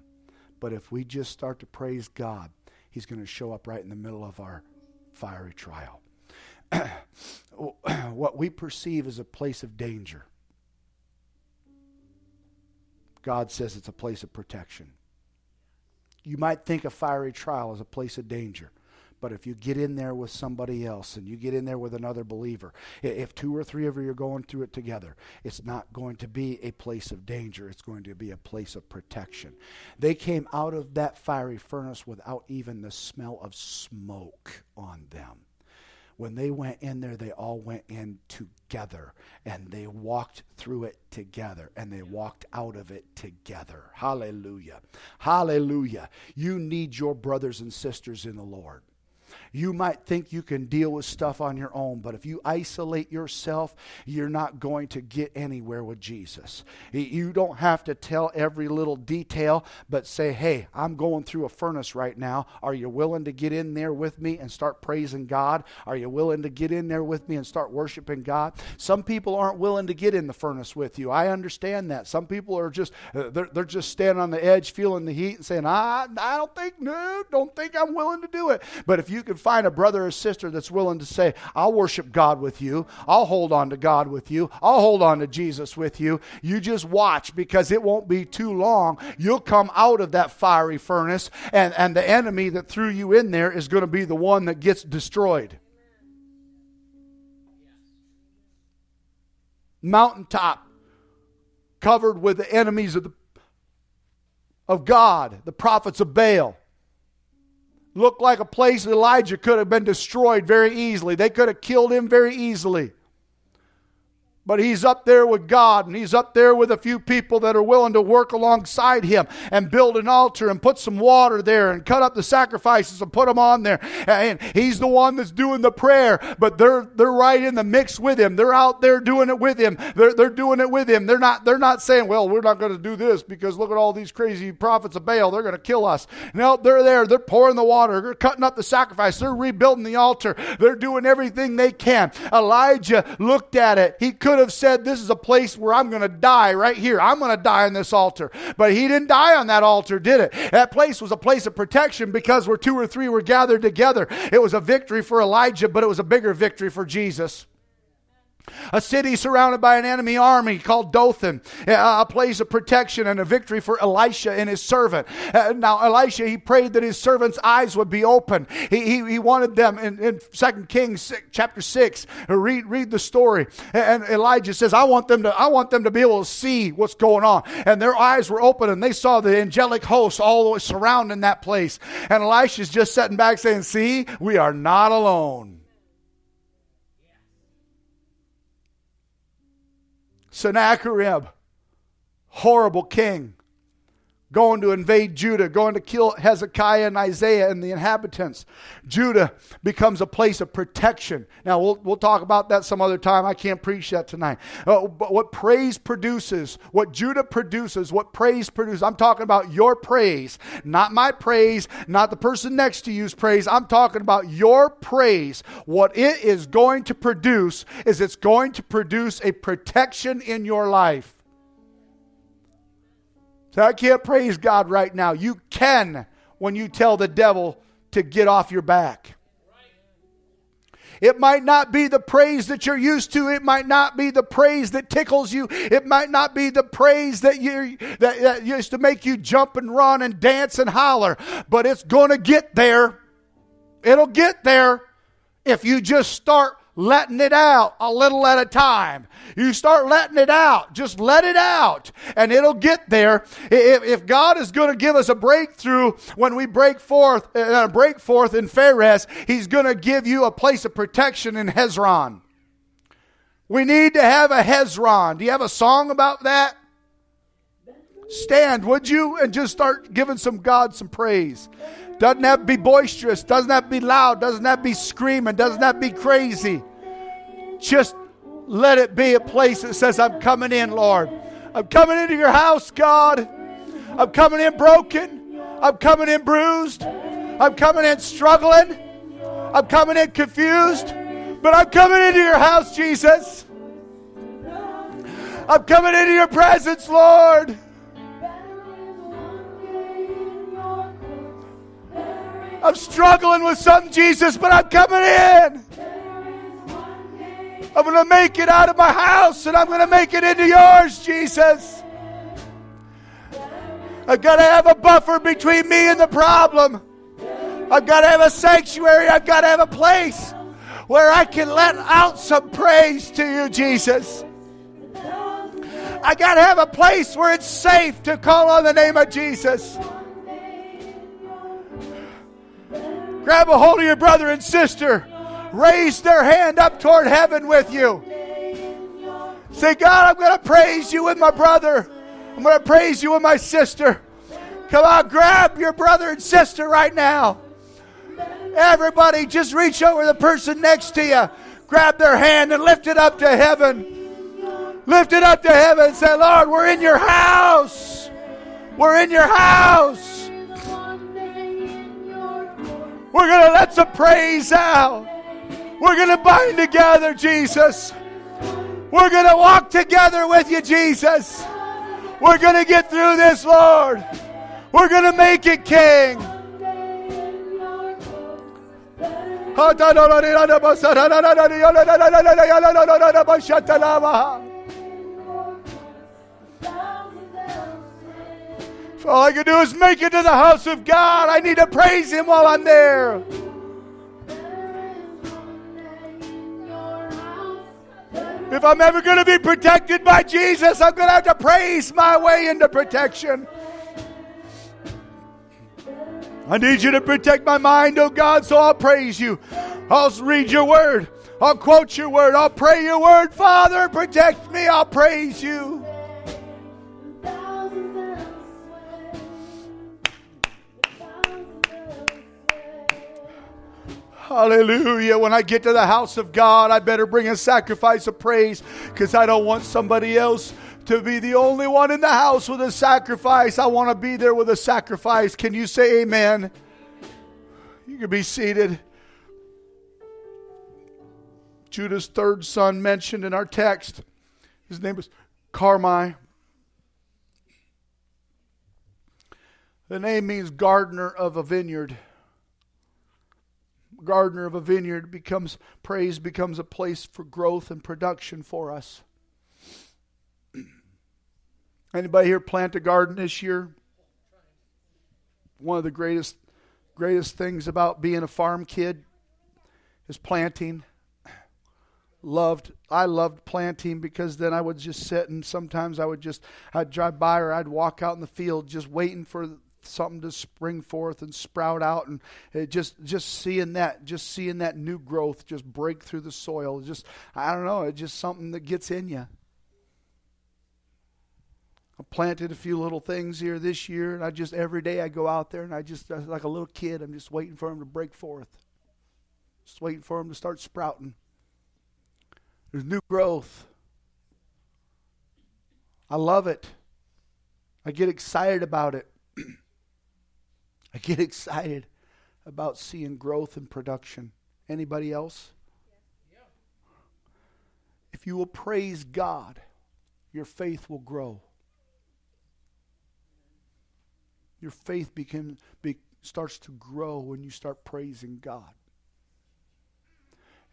But if we just start to praise God, He's going to show up right in the middle of our fiery trial. what we perceive as a place of danger, God says it's a place of protection. You might think a fiery trial is a place of danger. But if you get in there with somebody else and you get in there with another believer, if two or three of you are going through it together, it's not going to be a place of danger. It's going to be a place of protection. They came out of that fiery furnace without even the smell of smoke on them when they went in there, they all went in together and they walked through it together and they walked out of it together. Hallelujah. Hallelujah. You need your brothers and sisters in the Lord. You might think you can deal with stuff on your own, but if you isolate yourself, you're not going to get anywhere with Jesus. You don't have to tell every little detail, but say, hey, I'm going through a furnace right now. Are you willing to get in there with me and start praising God? Are you willing to get in there with me and start worshiping God? Some people aren't willing to get in the furnace with you. I understand that. Some people are just, uh, they're, they're just standing on the edge, feeling the heat and saying, I, I don't think, no, don't think I'm willing to do it. But if you can find a brother or sister that's willing to say, I'll worship God with you, I'll hold on to God with you, I'll hold on to Jesus with you, you just watch because it won't be too long. You'll come out of that fiery furnace, and, and the enemy that threw you in there is going to be the one that gets destroyed. Mountaintop covered with the enemies of the of God, the prophets of Baal looked like a place Elijah could have been destroyed very easily. They could have killed him very easily. But he's up there with God and he's up there with a few people that are willing to work alongside him and build an altar and put some water there and cut up the sacrifices and put them on there. And he's the one that's doing the prayer, but they're, they're right in the mix with him. They're out there doing it with him. They're, they're doing it with him. They're not, they're not saying, well, we're not going to do this because look at all these crazy prophets of Baal. They're going to kill us. No, they're there. They're pouring the water. They're cutting up the sacrifice. They're rebuilding the altar. They're doing everything they can. Elijah looked at it. He could could have said, This is a place where I'm going to die right here. I'm going to die on this altar. But he didn't die on that altar, did it? That place was a place of protection because where two or three were gathered together. It was a victory for Elijah, but it was a bigger victory for Jesus. A city surrounded by an enemy army called Dothan, a place of protection and a victory for Elisha and his servant. Uh, now, Elisha, he prayed that his servant's eyes would be open. He, he, he wanted them in, in 2 Kings 6, chapter 6. Read, read the story. And Elijah says, I want, them to, I want them to be able to see what's going on. And their eyes were open and they saw the angelic hosts all surrounding that place. And Elisha's just sitting back saying, See, we are not alone. Sennacherib, horrible king, going to invade Judah, going to kill Hezekiah and Isaiah and the inhabitants. Judah becomes a place of protection. Now, we'll, we'll talk about that some other time. I can't preach that tonight. Uh, but what praise produces, what Judah produces, what praise produces, I'm talking about your praise, not my praise, not the person next to you's praise. I'm talking about your praise. What it is going to produce is it's going to produce a protection in your life. So I can't praise God right now. You can when you tell the devil to get off your back. It might not be the praise that you're used to. It might not be the praise that tickles you. It might not be the praise that you that, that used to make you jump and run and dance and holler. But it's going to get there. It'll get there if you just start letting it out a little at a time. You start letting it out. Just let it out and it'll get there. If, if God is going to give us a breakthrough when we break forth, uh, break forth in Pharez, He's going to give you a place of protection in Hezron. We need to have a Hezron. Do you have a song about that? Stand, would you? And just start giving some God some praise. Doesn't to be boisterous, doesn't to be loud, doesn't to be screaming, doesn't to be crazy. Just let it be a place that says, I'm coming in, Lord. I'm coming into your house, God. I'm coming in broken. I'm coming in bruised. I'm coming in struggling. I'm coming in confused. But I'm coming into your house, Jesus. I'm coming into your presence, Lord. I'm struggling with something, Jesus, but I'm coming in. I'm going to make it out of my house and I'm going to make it into yours, Jesus. I've got to have a buffer between me and the problem. I've got to have a sanctuary. I've got to have a place where I can let out some praise to you, Jesus. I got to have a place where it's safe to call on the name of Jesus. Grab a hold of your brother and sister. Raise their hand up toward heaven with you. Say, God, I'm going to praise you with my brother. I'm going to praise you with my sister. Come on, grab your brother and sister right now. Everybody, just reach over the person next to you, grab their hand, and lift it up to heaven. Lift it up to heaven say, Lord, we're in your house. We're in your house. We're going to let some praise out. We're going to bind together, Jesus. We're going to walk together with you, Jesus. We're going to get through this, Lord. We're going to make it, King. All I can do is make it to the house of God. I need to praise Him while I'm there. If I'm ever going to be protected by Jesus, I'm going to have to praise my way into protection. I need you to protect my mind, oh God, so I'll praise you. I'll read your word. I'll quote your word. I'll pray your word. Father, protect me. I'll praise you. Hallelujah. When I get to the house of God, I better bring a sacrifice of praise because I don't want somebody else to be the only one in the house with a sacrifice. I want to be there with a sacrifice. Can you say amen? You can be seated. Judah's third son mentioned in our text. His name was Carmi. The name means gardener of a vineyard gardener of a vineyard becomes praise becomes a place for growth and production for us. Anybody here plant a garden this year? One of the greatest greatest things about being a farm kid is planting. Loved I loved planting because then I would just sit and sometimes I would just I'd drive by or I'd walk out in the field just waiting for something to spring forth and sprout out. And just just seeing that just seeing that new growth just break through the soil. Just i don't know it's just something that gets in you i planted a few little things here this year and i just every day i go out there and i just uh, like a little kid i'm just waiting for them to break forth. Just waiting for them to start sprouting. There's new growth. I love it. I get excited about it I get excited about seeing growth and production. Anybody else? If you will praise God, your faith will grow. Your faith became, be, starts to grow when you start praising God.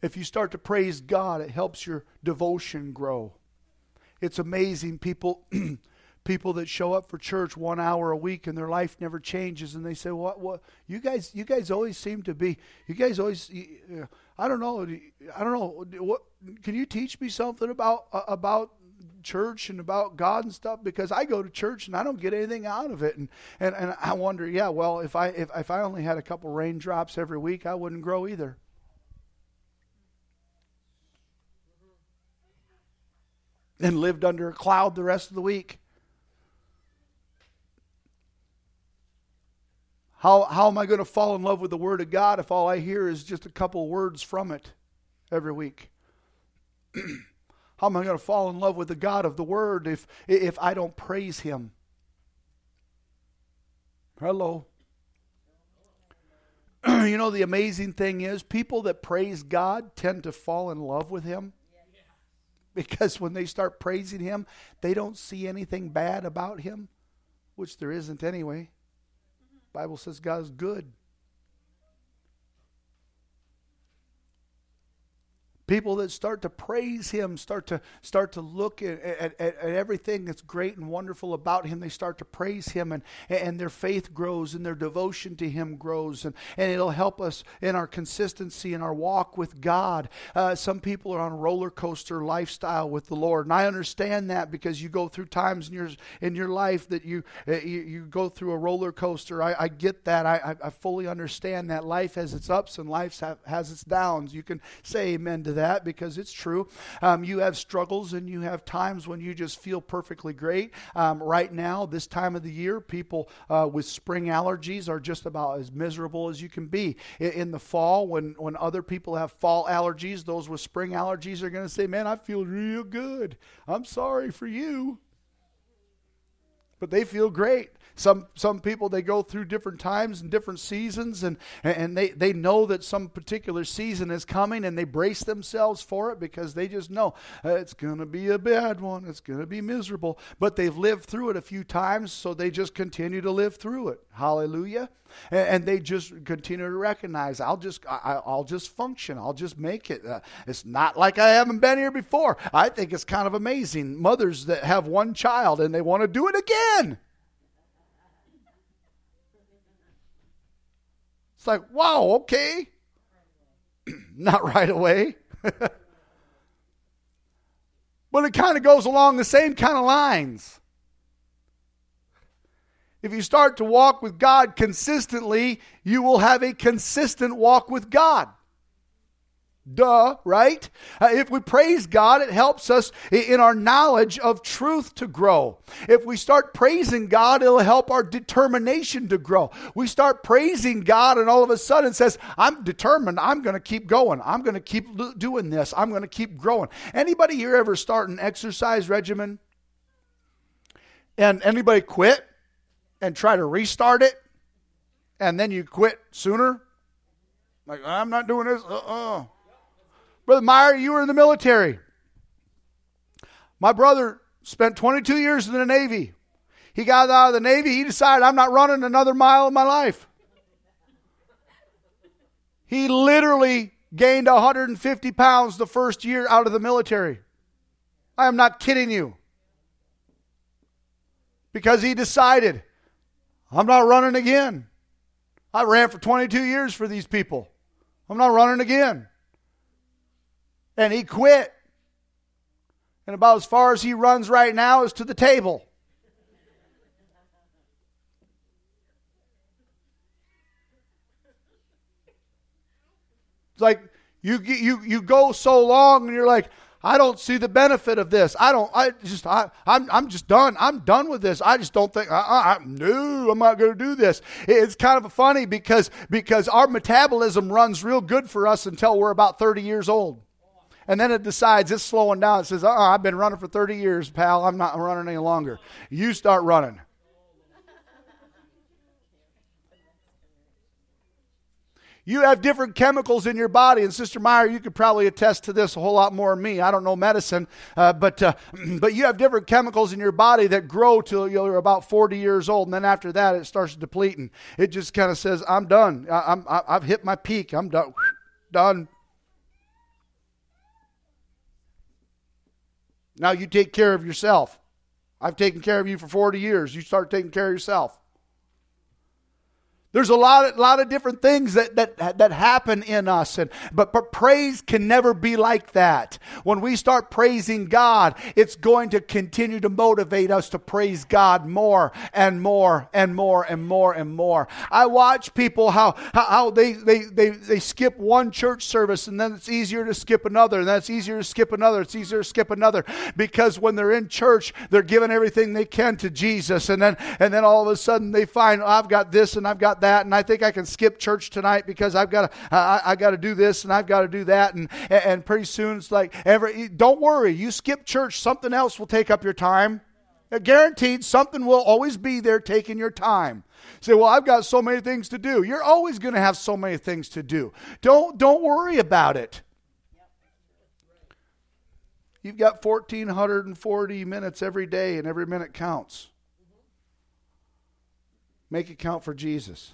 If you start to praise God, it helps your devotion grow. It's amazing. People people that show up for church one hour a week and their life never changes, and they say, "What? What? You guys? You guys always seem to be. You guys always. I don't know. I don't know. What? Can you teach me something about uh, about church and about God and stuff because I go to church and I don't get anything out of it. And, and, and I wonder, yeah, well, if I, if, if I only had a couple raindrops every week, I wouldn't grow either. And lived under a cloud the rest of the week. How, how am I going to fall in love with the Word of God if all I hear is just a couple words from it every week? How am I going to fall in love with the God of the Word if, if I don't praise Him? Hello. you know, the amazing thing is, people that praise God tend to fall in love with Him. Because when they start praising Him, they don't see anything bad about Him, which there isn't anyway. Bible says God is good. People that start to praise him, start to start to look at, at, at, everything that's great and wonderful about him. They start to praise him, and, and their faith grows, and their devotion to him grows, and, and it'll help us in our consistency in our walk with God. Uh, some people are on a roller coaster lifestyle with the Lord, and I understand that because you go through times in your in your life that you uh, you, you, go through a roller coaster. I, I get that. I, I, fully understand that life has its ups and life has its downs. You can say amen to that that because it's true. Um, you have struggles and you have times when you just feel perfectly great. Um, right now, this time of the year, people uh, with spring allergies are just about as miserable as you can be. In, in the fall, when, when other people have fall allergies, those with spring allergies are going to say, Man, I feel real good. I'm sorry for you. But they feel great. Some some people they go through different times and different seasons and and they, they know that some particular season is coming and they brace themselves for it because they just know uh, it's going to be a bad one. It's going to be miserable. But they've lived through it a few times, so they just continue to live through it. Hallelujah. And, and they just continue to recognize I'll just I, will just function. I'll just make it. Uh, it's not like I haven't been here before. I think it's kind of amazing. Mothers that have one child and they want to do it again. Like, wow, okay. Not right away. but it kind of goes along the same kind of lines. If you start to walk with God consistently, you will have a consistent walk with God. Duh, right? Uh, if we praise God, it helps us in our knowledge of truth to grow. If we start praising God, it'll help our determination to grow. We start praising God, and all of a sudden says, I'm determined. I'm going to keep going. I'm going to keep doing this. I'm going to keep growing. Anybody here ever start an exercise regimen? And anybody quit and try to restart it? And then you quit sooner? Like, I'm not doing this. Uh-uh. Brother Meyer, you were in the military. My brother spent 22 years in the Navy. He got out of the Navy. He decided, I'm not running another mile of my life. He literally gained 150 pounds the first year out of the military. I am not kidding you. Because he decided, I'm not running again. I ran for 22 years for these people. I'm not running again and he quit. And about as far as he runs right now is to the table. It's like you you you go so long and you're like, I don't see the benefit of this. I don't. I just. I. I'm. I'm just done. I'm done with this. I just don't think. Uh, uh, I, no, I'm not going to do this. It's kind of funny because because our metabolism runs real good for us until we're about 30 years old and then it decides it's slowing down. It says, uh I've been running for 30 years, pal. I'm not running any longer. You start running. You have different chemicals in your body, and Sister Meyer, you could probably attest to this a whole lot more than me. I don't know medicine, uh, but uh, but you have different chemicals in your body that grow till you're about 40 years old, and then after that, it starts depleting. It just kind of says, "I'm done. I, I'm I've hit my peak. I'm done. done. Now you take care of yourself. I've taken care of you for 40 years. You start taking care of yourself. There's a lot, of, lot of different things that, that, that happen in us, and, but, but praise can never be like that. When we start praising God, it's going to continue to motivate us to praise God more and more and more and more and more. I watch people how, how, how they, they, they, they skip one church service and then it's easier to skip another, and then it's easier to skip another, it's easier to skip another because when they're in church, they're giving everything they can to Jesus, and then, and then all of a sudden they find, oh, I've got this and I've got that, and I think I can skip church tonight because I've got to, I, I got to do this and I've got to do that, and and pretty soon it's like every. Don't worry, you skip church, something else will take up your time. Guaranteed, something will always be there taking your time. Say, well, I've got so many things to do. You're always going to have so many things to do. Don't don't worry about it. You've got 1,440 minutes every day, and every minute counts. Make it count for Jesus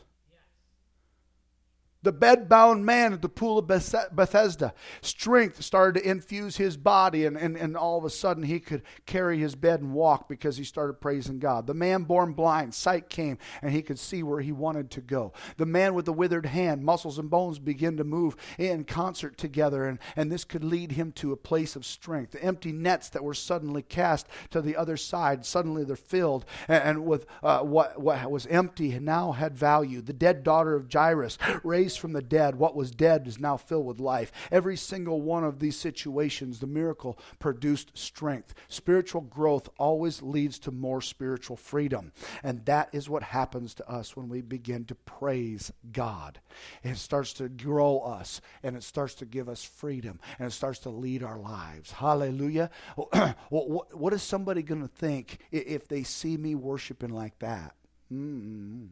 the bed-bound man at the pool of Bethesda. Strength started to infuse his body, and, and, and all of a sudden he could carry his bed and walk because he started praising God. The man born blind, sight came, and he could see where he wanted to go. The man with the withered hand, muscles and bones begin to move in concert together, and, and this could lead him to a place of strength. The empty nets that were suddenly cast to the other side, suddenly they're filled, and, and with uh, what, what was empty now had value. The dead daughter of Jairus raised raised from the dead. What was dead is now filled with life. Every single one of these situations, the miracle produced strength. Spiritual growth always leads to more spiritual freedom. And that is what happens to us when we begin to praise God. It starts to grow us and it starts to give us freedom and it starts to lead our lives. Hallelujah. what is somebody going to think if they see me worshiping like that? Mm-hmm.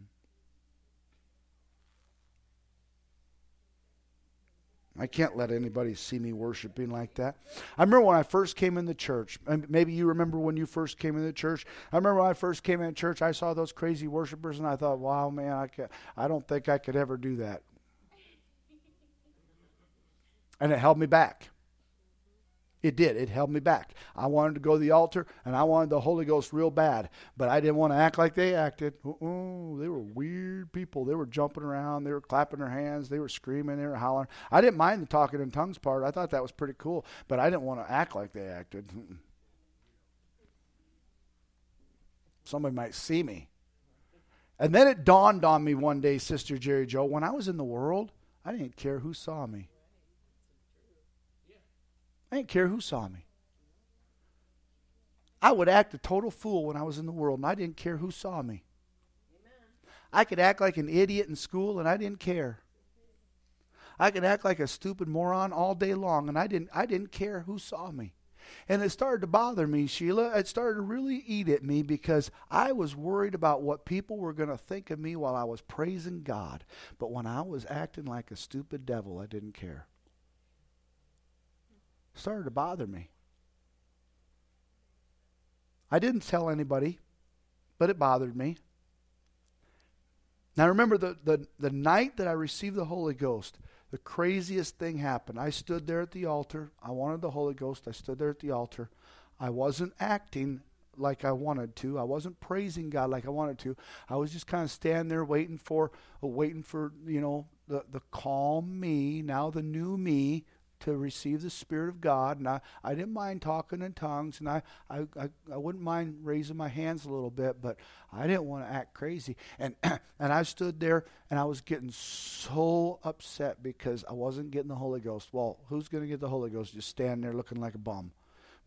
I can't let anybody see me worshiping like that. I remember when I first came in the church. Maybe you remember when you first came in the church. I remember when I first came in church, I saw those crazy worshipers, and I thought, "Wow, man, I, can't. I don't think I could ever do that." And it held me back. It did. It held me back. I wanted to go to the altar and I wanted the Holy Ghost real bad, but I didn't want to act like they acted. Ooh, they were weird people. They were jumping around. They were clapping their hands. They were screaming. They were hollering. I didn't mind the talking in tongues part. I thought that was pretty cool, but I didn't want to act like they acted. Somebody might see me. And then it dawned on me one day, Sister Jerry Joe, when I was in the world, I didn't care who saw me. I didn't care who saw me. I would act a total fool when I was in the world, and I didn't care who saw me. I could act like an idiot in school, and I didn't care. I could act like a stupid moron all day long, and I didn't. I didn't care who saw me. And it started to bother me, Sheila. It started to really eat at me because I was worried about what people were going to think of me while I was praising God. But when I was acting like a stupid devil, I didn't care started to bother me. I didn't tell anybody, but it bothered me. Now remember the, the, the night that I received the Holy Ghost, the craziest thing happened. I stood there at the altar. I wanted the Holy Ghost. I stood there at the altar. I wasn't acting like I wanted to. I wasn't praising God like I wanted to. I was just kind of standing there waiting for waiting for, you know, the, the calm me, now the new me to receive the Spirit of God. And I, I didn't mind talking in tongues, and I, I, I, I wouldn't mind raising my hands a little bit, but I didn't want to act crazy. And, and I stood there, and I was getting so upset because I wasn't getting the Holy Ghost. Well, who's going to get the Holy Ghost? Just standing there looking like a bum.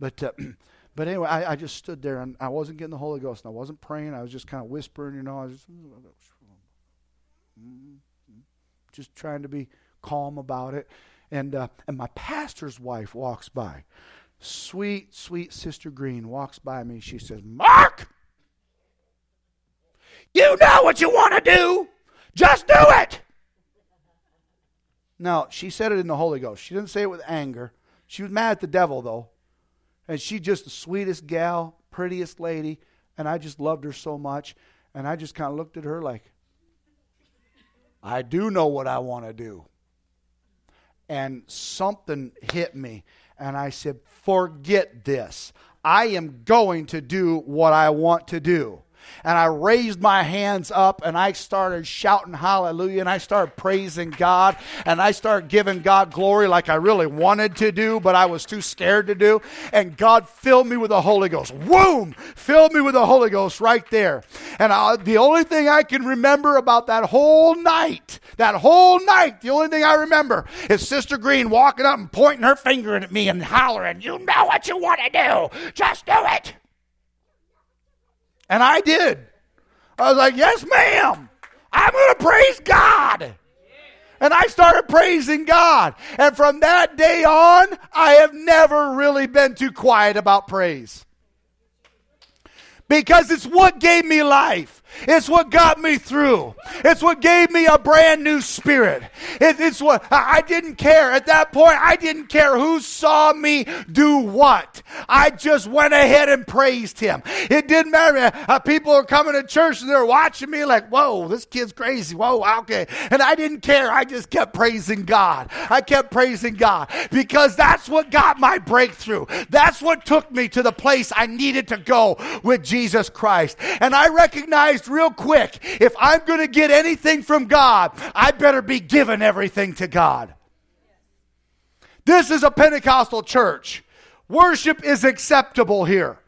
But, uh, but anyway, I, I just stood there, and I wasn't getting the Holy Ghost, and I wasn't praying. I was just kind of whispering, you know. I was just, just trying to be calm about it and uh, and my pastor's wife walks by. Sweet, sweet Sister Green walks by me. She says, "Mark, you know what you want to do. Just do it." Now she said it in the Holy Ghost. She didn't say it with anger. She was mad at the devil though, and she just the sweetest gal, prettiest lady, and I just loved her so much. And I just kind of looked at her like, I do know what I want to do and something hit me And I said, Forget this. I am going to do what I want to do and I raised my hands up and I started shouting hallelujah and I started praising God and I started giving God glory like I really wanted to do, but I was too scared to do. And God filled me with the Holy Ghost. Boom! Filled me with the Holy Ghost right there. And I, the only thing I can remember about that whole night, that whole night, the only thing I remember is Sister Green walking up and pointing her finger at me and hollering, You know what you want to do. Just do it. And I did. I was like, Yes, ma'am. I'm going to praise God. And I started praising God. And from that day on, I have never really been too quiet about praise. Because it's what gave me life. It's what got me through. It's what gave me a brand new spirit. It, it's what I didn't care at that point. I didn't care who saw me do what. I just went ahead and praised him. It didn't matter. Uh, people are coming to church and they're watching me like, "Whoa, this kid's crazy." Whoa, okay. And I didn't care. I just kept praising God. I kept praising God because that's what got my breakthrough. That's what took me to the place I needed to go with Jesus Christ. And I recognized real quick if I'm going to get anything from God, I better be giving everything to God. This is a Pentecostal church. Worship is acceptable here.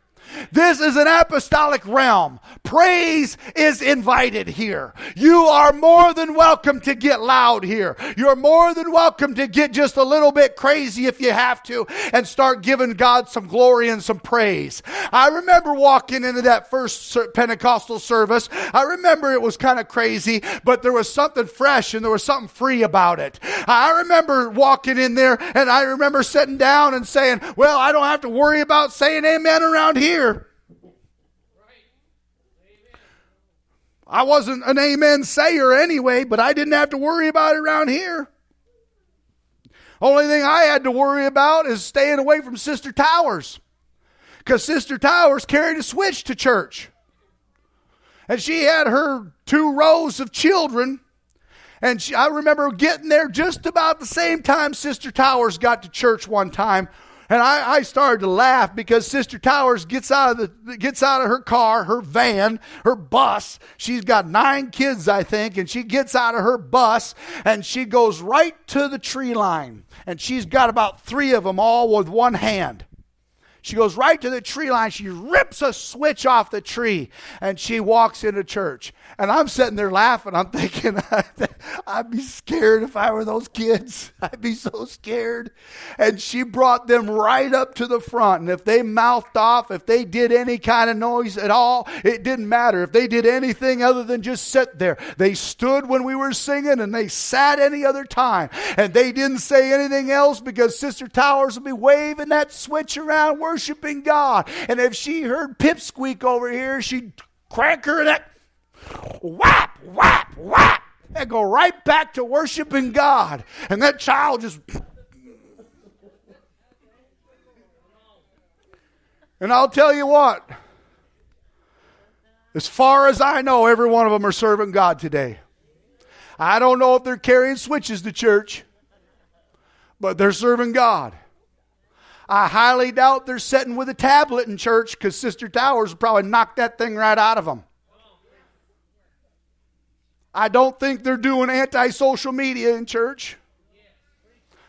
This is an apostolic realm. Praise is invited here. You are more than welcome to get loud here. You're more than welcome to get just a little bit crazy if you have to and start giving God some glory and some praise. I remember walking into that first Pentecostal service. I remember it was kind of crazy, but there was something fresh and there was something free about it. I remember walking in there and I remember sitting down and saying, well, I don't have to worry about saying amen around here. I wasn't an amen sayer anyway, but I didn't have to worry about it around here. Only thing I had to worry about is staying away from Sister Towers. Because Sister Towers carried a switch to church. And she had her two rows of children. And she, I remember getting there just about the same time Sister Towers got to church one time and I, I started to laugh because Sister Towers gets out of the gets out of her car, her van, her bus. She's got nine kids, I think, and she gets out of her bus and she goes right to the tree line. And she's got about three of them all with one hand. She goes right to the tree line. She rips a switch off the tree and she walks into church. And I'm sitting there laughing. I'm thinking, I'd be scared if I were those kids. I'd be so scared. And she brought them right up to the front. And if they mouthed off, if they did any kind of noise at all, it didn't matter. If they did anything other than just sit there, they stood when we were singing and they sat any other time. And they didn't say anything else because Sister Towers would be waving that switch around, worshiping God. And if she heard pipsqueak over here, she'd crank her that whap, whap, whap, and go right back to worshiping God. And that child just. And I'll tell you what, as far as I know, every one of them are serving God today. I don't know if they're carrying switches to church, but they're serving God. I highly doubt they're sitting with a tablet in church because Sister Towers probably knocked that thing right out of them. I don't think they're doing anti social media in church.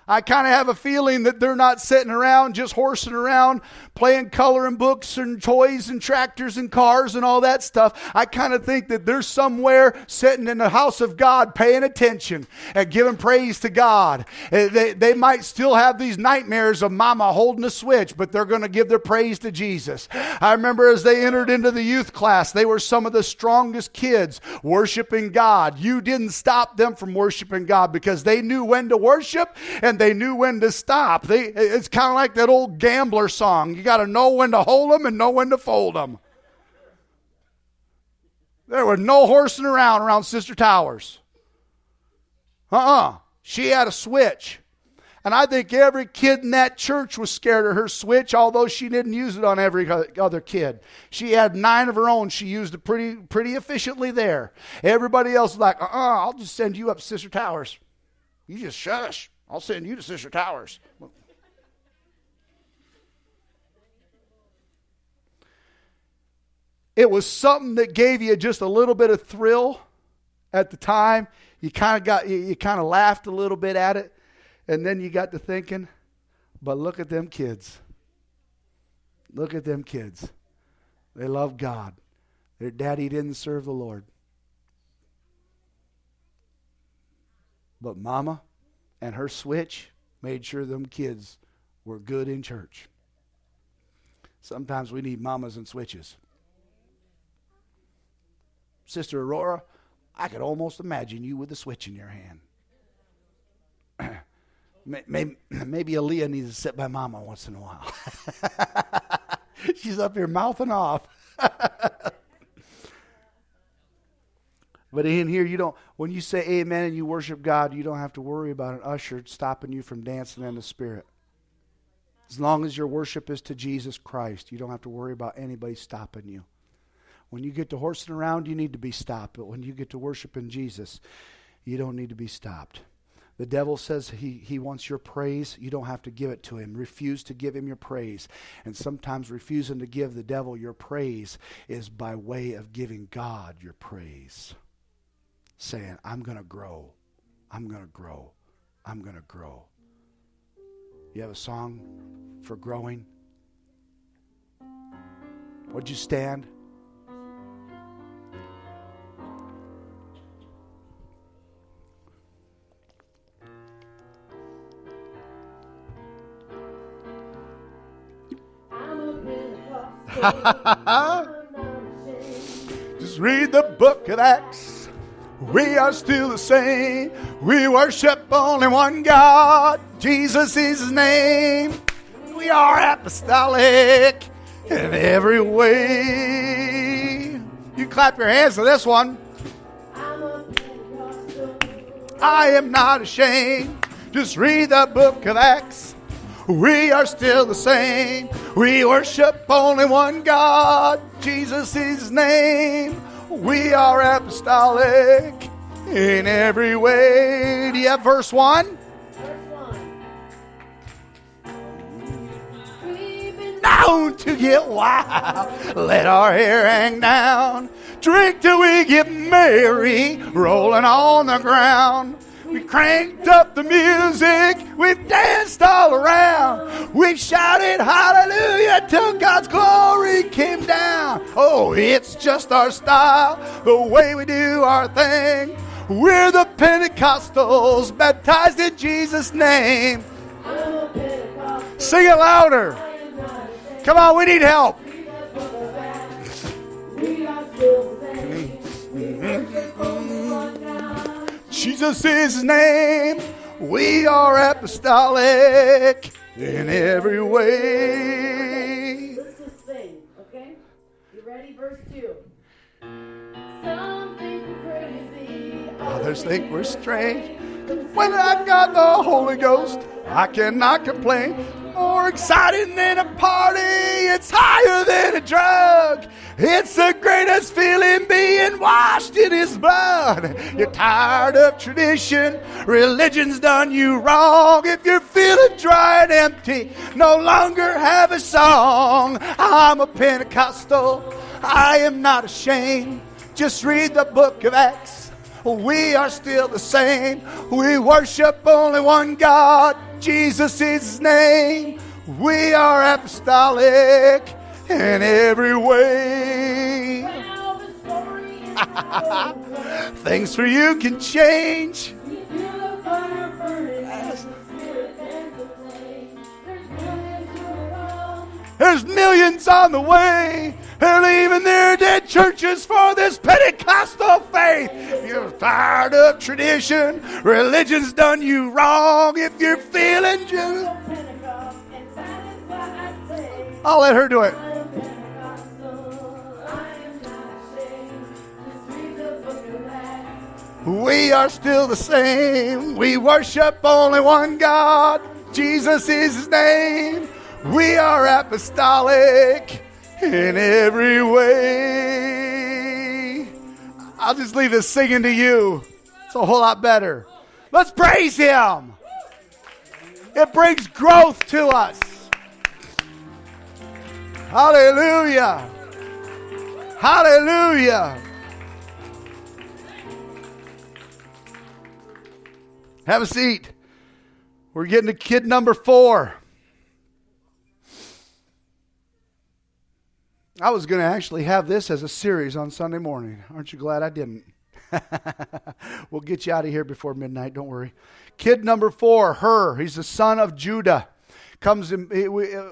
I kind of have a feeling that they're not sitting around just horsing around playing coloring books and toys and tractors and cars and all that stuff. I kind of think that they're somewhere sitting in the house of God paying attention and giving praise to God. Eh, they, they might still have these nightmares of mama holding a switch, but they're going to give their praise to Jesus. I remember as they entered into the youth class, they were some of the strongest kids worshiping God. You didn't stop them from worshiping God because they knew when to worship and they knew when to stop. They, it's kind of like that old gambler song. You got to know when to hold them and know when to fold them. There was no horsing around around Sister Towers. Uh uh-uh. uh She had a switch. And I think every kid in that church was scared of her switch, although she didn't use it on every other kid. She had nine of her own. She used it pretty, pretty efficiently there. Everybody else was like, uh uh-uh, uh, I'll just send you up Sister Towers. You just shush. I'll send you to Sister Towers. It was something that gave you just a little bit of thrill at the time. You kind of got you, you kind of laughed a little bit at it, and then you got to thinking, but look at them kids. Look at them kids. They love God. Their daddy didn't serve the Lord. But mama, and her switch made sure them kids were good in church. Sometimes we need mamas and switches. Sister Aurora, I could almost imagine you with a switch in your hand. maybe, maybe Aaliyah needs to sit by mama once in a while. She's up here mouthing off. But in here, you don't, when you say amen and you worship God, you don't have to worry about an usher stopping you from dancing in the Spirit. As long as your worship is to Jesus Christ, you don't have to worry about anybody stopping you. When you get to horsing around, you need to be stopped. But when you get to worshiping Jesus, you don't need to be stopped. The devil says he, he wants your praise. You don't have to give it to him. Refuse to give him your praise. And sometimes refusing to give the devil your praise is by way of giving God your praise saying, I'm going to grow. I'm going to grow. I'm going to grow. You have a song for growing? Would you stand? Just read the book of Acts. We are still the same. We worship only one God. Jesus is his name. We are apostolic in every way. You clap your hands for this one. I am not ashamed. Just read the book of Acts. We are still the same. We worship only one God. Jesus is his name. We are apostolic in every way. Do you have verse 1? Known to get wild, let our hair hang down. Drink till we get merry, rolling on the ground. We cranked up the music. We've danced all around. We've shouted hallelujah till God's glory came down. Oh, it's just our style, the way we do our thing. We're the Pentecostals baptized in Jesus' name. Sing it louder. Come on, we need help. Jesus is his name. We are apostolic in every way. Let's just sing, okay? You ready? Verse 2. crazy. Others think we're strange. When I've got the Holy Ghost, I cannot complain. Exciting than a party, it's higher than a drug. It's the greatest feeling being washed in His blood. You're tired of tradition, religion's done you wrong. If you're feeling dry and empty, no longer have a song. I'm a Pentecostal, I am not ashamed. Just read the book of Acts. We are still the same. We worship only one God. Jesus is His name. We are apostolic in every way. Things for you can change. There's millions on the way. They're leaving their dead churches for this Pentecostal faith. You're tired of tradition. Religion's done you wrong. If you're feeling just. I'll let her do it. We are still the same. We worship only one God. Jesus is his name. We are apostolic in every way. I'll just leave this singing to you. It's a whole lot better. Let's praise him. It brings growth to us. Hallelujah. Hallelujah. Have a seat. We're getting to kid number four. I was going to actually have this as a series on Sunday morning. Aren't you glad I didn't? we'll get you out of here before midnight, don't worry. Kid number four, Hur. He's the son of Judah. Comes,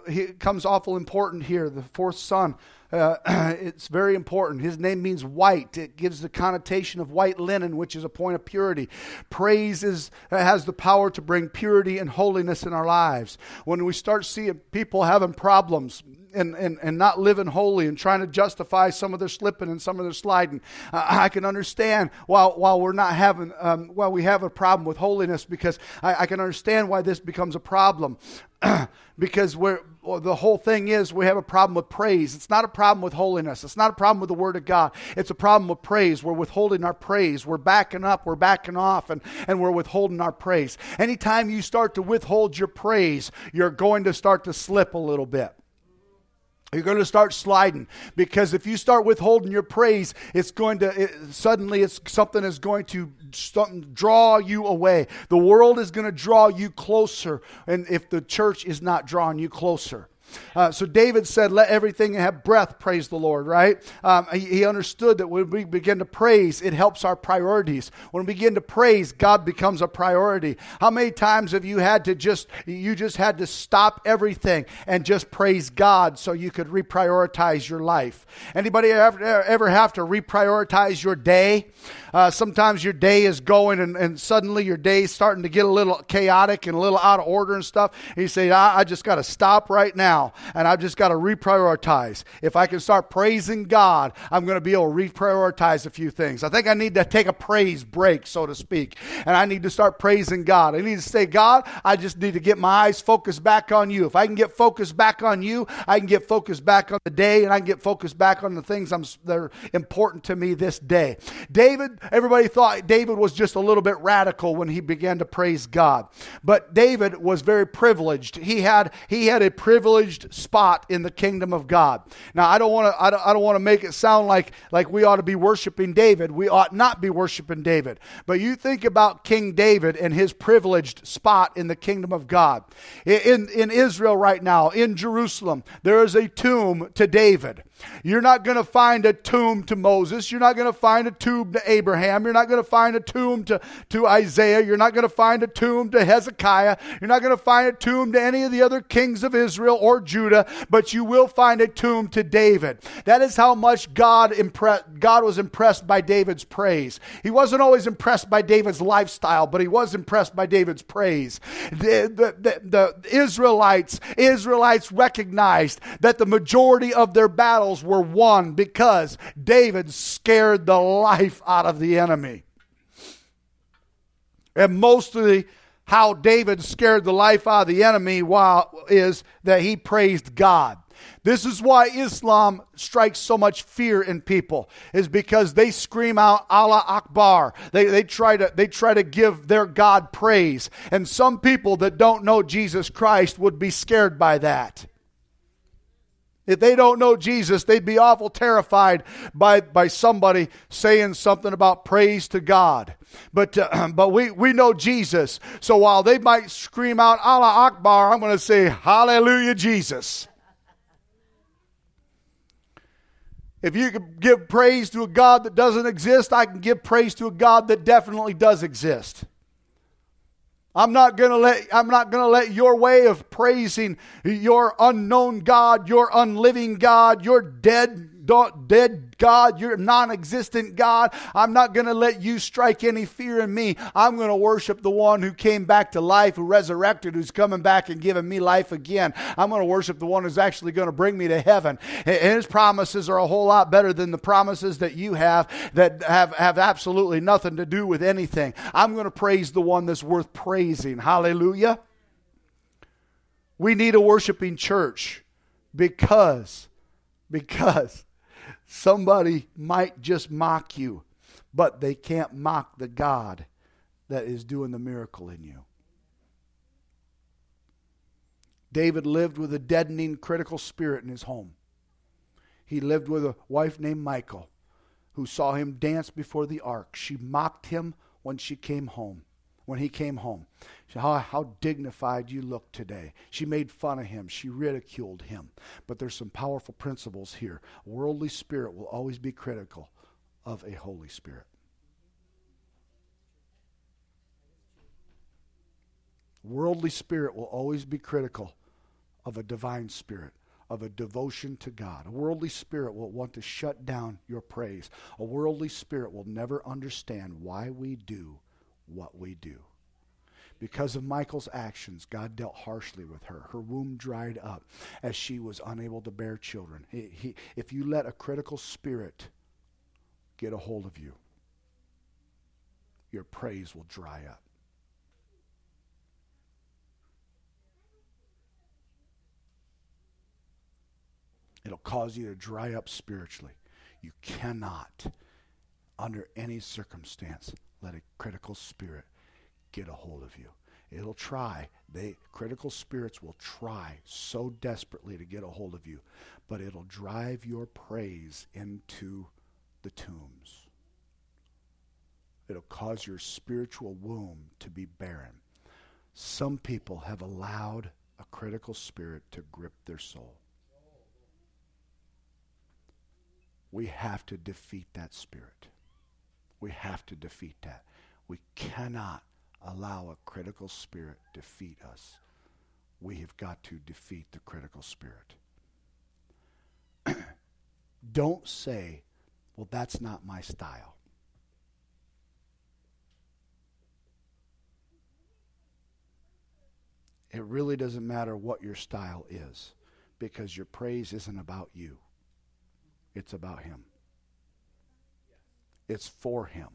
he, comes awful important here, the fourth son. Uh, it's very important. His name means white. It gives the connotation of white linen, which is a point of purity. Praise is, has the power to bring purity and holiness in our lives. When we start seeing people having problems, and, and, and not living holy and trying to justify some of their slipping and some of their sliding. Uh, I can understand while, while we're not having, um, while we have a problem with holiness because I, I can understand why this becomes a problem. because we're, the whole thing is we have a problem with praise. It's not a problem with holiness. It's not a problem with the Word of God. It's a problem with praise. We're withholding our praise. We're backing up. We're backing off, and, and we're withholding our praise. Anytime you start to withhold your praise, you're going to start to slip a little bit. You're going to start sliding because if you start withholding your praise, it's going to it, suddenly it's something is going to draw you away. The world is going to draw you closer, and if the church is not drawing you closer. Uh, so David said, Let everything have breath praise the Lord, right? Um, he, he, understood that when we begin to praise, it helps our priorities. When we begin to praise, God becomes a priority. How many times have you had to just, you just had to stop everything and just praise God so you could reprioritize your life? Anybody ever, ever have to reprioritize your day? Uh, sometimes your day is going and, and suddenly your day is starting to get a little chaotic and a little out of order and stuff. And you say, I, I just got to stop right now and I've just got to reprioritize. If I can start praising God, I'm going to be able to reprioritize a few things. I think I need to take a praise break, so to speak, and I need to start praising God. I need to say, God, I just need to get my eyes focused back on you. If I can get focused back on you, I can get focused back on the day and I can get focused back on the things I'm, that are important to me this day. David everybody thought David was just a little bit radical when he began to praise God. But David was very privileged. He had he had a privileged spot in the kingdom of God. Now I don't want to I don't, I don't want to make it sound like like we ought to be worshiping David. We ought not be worshiping David. But you think about King David and his privileged spot in the kingdom of God. In in Israel right now, in Jerusalem, there is a tomb to David. You're not going to find a tomb to Moses. You're not going to find a tomb to Abraham. You're not going to find a tomb to, to Isaiah. You're not going to find a tomb to Hezekiah. You're not going to find a tomb to any of the other kings of Israel or Judah, but you will find a tomb to David. That is how much God, impre- God was impressed by David's praise. He wasn't always impressed by David's lifestyle, but he was impressed by David's praise. The, the, the, the Israelites, Israelites recognized that the majority of their battles battles were won because David scared the life out of the enemy. And mostly how David scared the life out of the enemy while is that he praised God. This is why Islam strikes so much fear in people, is because they scream out Allah Akbar. They, they, try to, they try to give their God praise. And some people that don't know Jesus Christ would be scared by that. If they don't know Jesus, they'd be awful terrified by, by somebody saying something about praise to God. But, uh, but we, we know Jesus. So while they might scream out Allah Akbar, I'm going to say Hallelujah, Jesus. If you can give praise to a God that doesn't exist, I can give praise to a God that definitely does exist. I'm not going to let I'm not going to let your way of praising your unknown God, your unliving God, your dead dead God, you're non existent God. I'm not going to let you strike any fear in me. I'm going to worship the one who came back to life, who resurrected, who's coming back and giving me life again. I'm going to worship the one who's actually going to bring me to heaven. And his promises are a whole lot better than the promises that you have that have, have absolutely nothing to do with anything. I'm going to praise the one that's worth praising. Hallelujah. We need a worshiping church because, because Somebody might just mock you, but they can't mock the God that is doing the miracle in you. David lived with a deadening, critical spirit in his home. He lived with a wife named Michal who saw him dance before the ark. She mocked him when she came home. When he came home, she, how, how dignified you look today. She made fun of him. She ridiculed him. But there's some powerful principles here. A Worldly spirit will always be critical of a Holy Spirit. Worldly spirit will always be critical of a divine spirit, of a devotion to God. A worldly spirit will want to shut down your praise. A worldly spirit will never understand why we do what we do. Because of Michal's actions, God dealt harshly with her. Her womb dried up as she was unable to bear children. He, he, if you let a critical spirit get a hold of you, your praise will dry up. It'll cause you to dry up spiritually. You cannot, under any circumstance, let a critical spirit get a hold of you. It'll try. They critical spirits will try so desperately to get a hold of you, but it'll drive your praise into the tombs. It'll cause your spiritual womb to be barren. Some people have allowed a critical spirit to grip their soul. We have to defeat that spirit. We have to defeat that. We cannot allow a critical spirit defeat us. We have got to defeat the critical spirit. Don't say, well, that's not my style. It really doesn't matter what your style is because your praise isn't about you. It's about Him. It's for Him.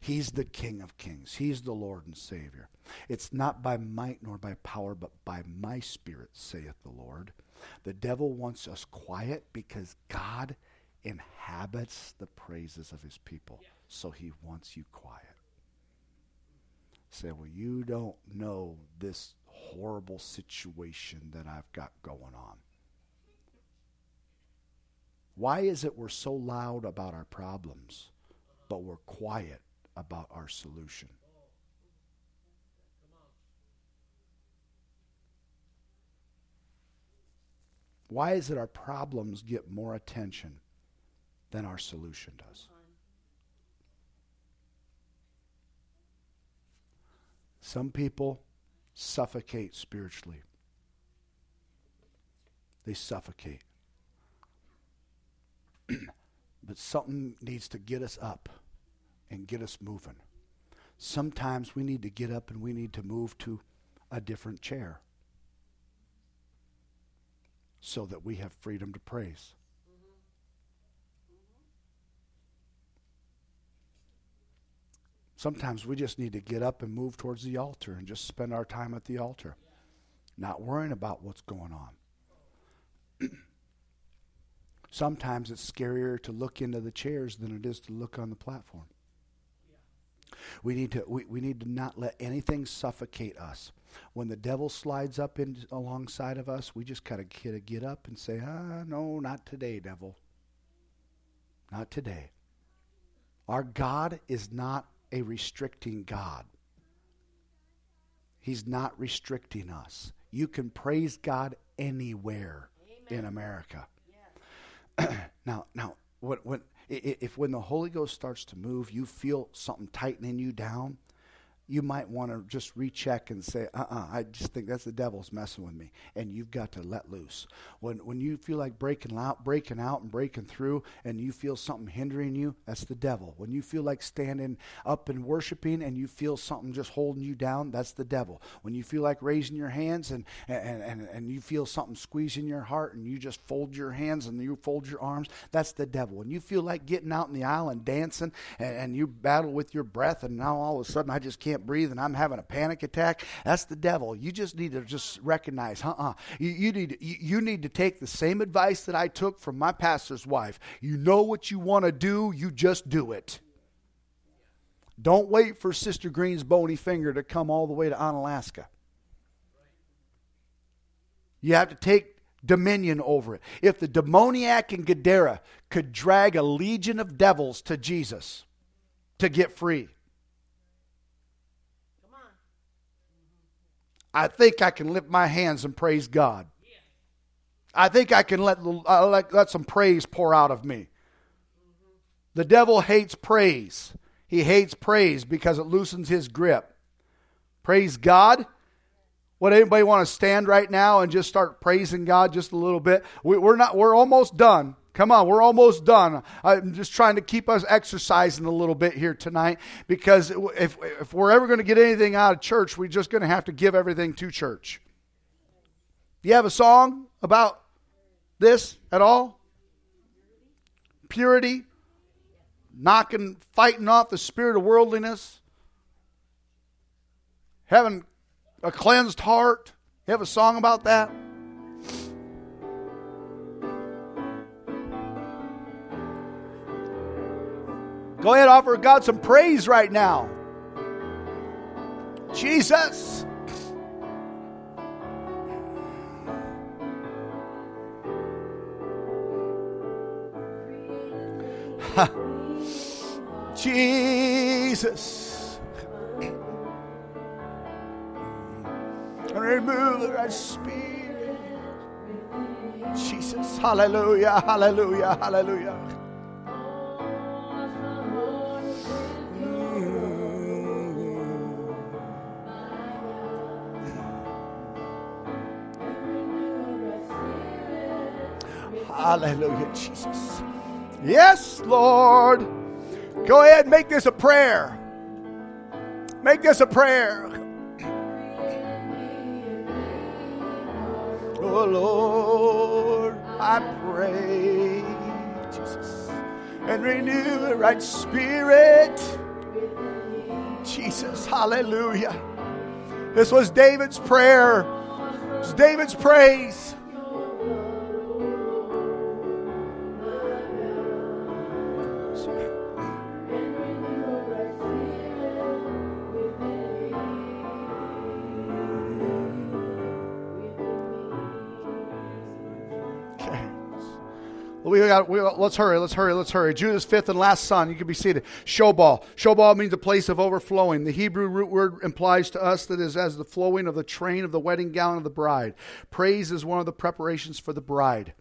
He's the King of Kings. He's the Lord and Savior. It's not by might nor by power, but by my Spirit, saith the Lord. The devil wants us quiet because God inhabits the praises of his people. So he wants you quiet. Say, well, you don't know this horrible situation that I've got going on. Why is it we're so loud about our problems, but we're quiet about our solution? Why is it our problems get more attention than our solution does? Some people suffocate spiritually. They suffocate. but something needs to get us up and get us moving. Sometimes we need to get up and we need to move to a different chair so that we have freedom to praise. Sometimes we just need to get up and move towards the altar and just spend our time at the altar, not worrying about what's going on. Sometimes it's scarier to look into the chairs than it is to look on the platform. We need to we, we need to not let anything suffocate us. When the devil slides up in alongside of us, we just kind of get, get up and say, "Ah, no, not today, devil. Not today." Our God is not a restricting God. He's not restricting us. You can praise God anywhere Amen. in America. now, now, when, when, if when the Holy Ghost starts to move, you feel something tightening you down, you might want to just recheck and say, uh uh-uh, uh I just think that's the devil's messing with me. And you've got to let loose. When, when you feel like breaking out, breaking out and breaking through, and you feel something hindering you, that's the devil. When you feel like standing up and worshiping and you feel something just holding you down, that's the devil. When you feel like raising your hands and, and, and, and you feel something squeezing your heart and you just fold your hands and you fold your arms, that's the devil. When you feel like getting out in the aisle and dancing and, and you battle with your breath and now all of a sudden I just can't can't breathe and I'm having a panic attack, that's the devil. You just need to just recognize, uh-uh. You, you need, you, you need to take the same advice that I took from my pastor's wife. You know what you want to do, you just do it. Don't wait for Sister Green's bony finger to come all the way to Onalaska. You have to take dominion over it. If the demoniac in Gadara could drag a legion of devils to Jesus to get free, I think I can lift my hands and praise God. I think I can let, uh, let, let some praise pour out of me. The devil hates praise. He hates praise because it loosens his grip. Praise God. Would anybody want to stand right now and just start praising God just a little bit? We, are not. We're almost done. Come on, we're almost done. I'm just trying to keep us exercising a little bit here tonight because if if we're ever going to get anything out of church, we're just going to have to give everything to church. Do you have a song about this at all? Purity, knocking, fighting off the spirit of worldliness, having a cleansed heart. You have a song about that? Go ahead, offer God some praise right now. Jesus. Jesus. Remove the right spirit. Jesus. Hallelujah. Hallelujah. Hallelujah. Hallelujah, Jesus. Yes, Lord. Go ahead make this a prayer. Make this a prayer. Oh, Lord, I pray, Jesus, and renew the right spirit. Jesus, hallelujah. This was David's prayer. It was David's praise. We got, we, let's hurry, let's hurry, let's hurry. Judah's fifth and last son, you can be seated. Shobal. Shobal means a place of overflowing. The Hebrew root word implies to us that is as the flowing of the train of the wedding gown of the bride. Praise is one of the preparations for the bride.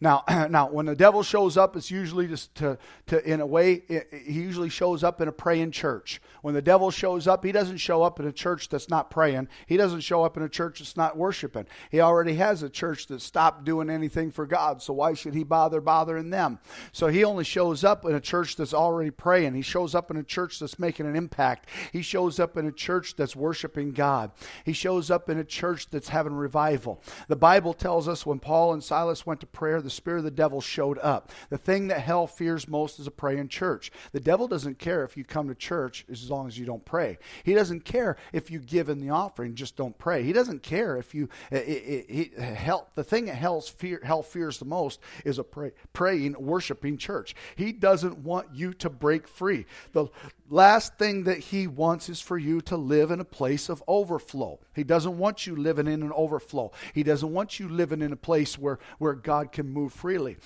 Now, now, when the devil shows up, it's usually just to, to in a way, it, he usually shows up in a praying church. When the devil shows up, he doesn't show up in a church that's not praying. He doesn't show up in a church that's not worshiping. He already has a church that stopped doing anything for God. So why should he bother bothering them? So he only shows up in a church that's already praying. He shows up in a church that's making an impact. He shows up in a church that's worshiping God. He shows up in a church that's having revival. The Bible tells us when Paul and Silas went to prayer, the spirit of the devil showed up. The thing that hell fears most is a praying church. The devil doesn't care if you come to church as long as you don't pray. He doesn't care if you give in the offering, just don't pray. He doesn't care if you it, it, it, hell. The thing that hell's fear, hell fears the most is a pray, praying, worshiping church. He doesn't want you to break free. The last thing that he wants is for you to live in a place of overflow. He doesn't want you living in an overflow. He doesn't want you living in a place where, where God can move freely.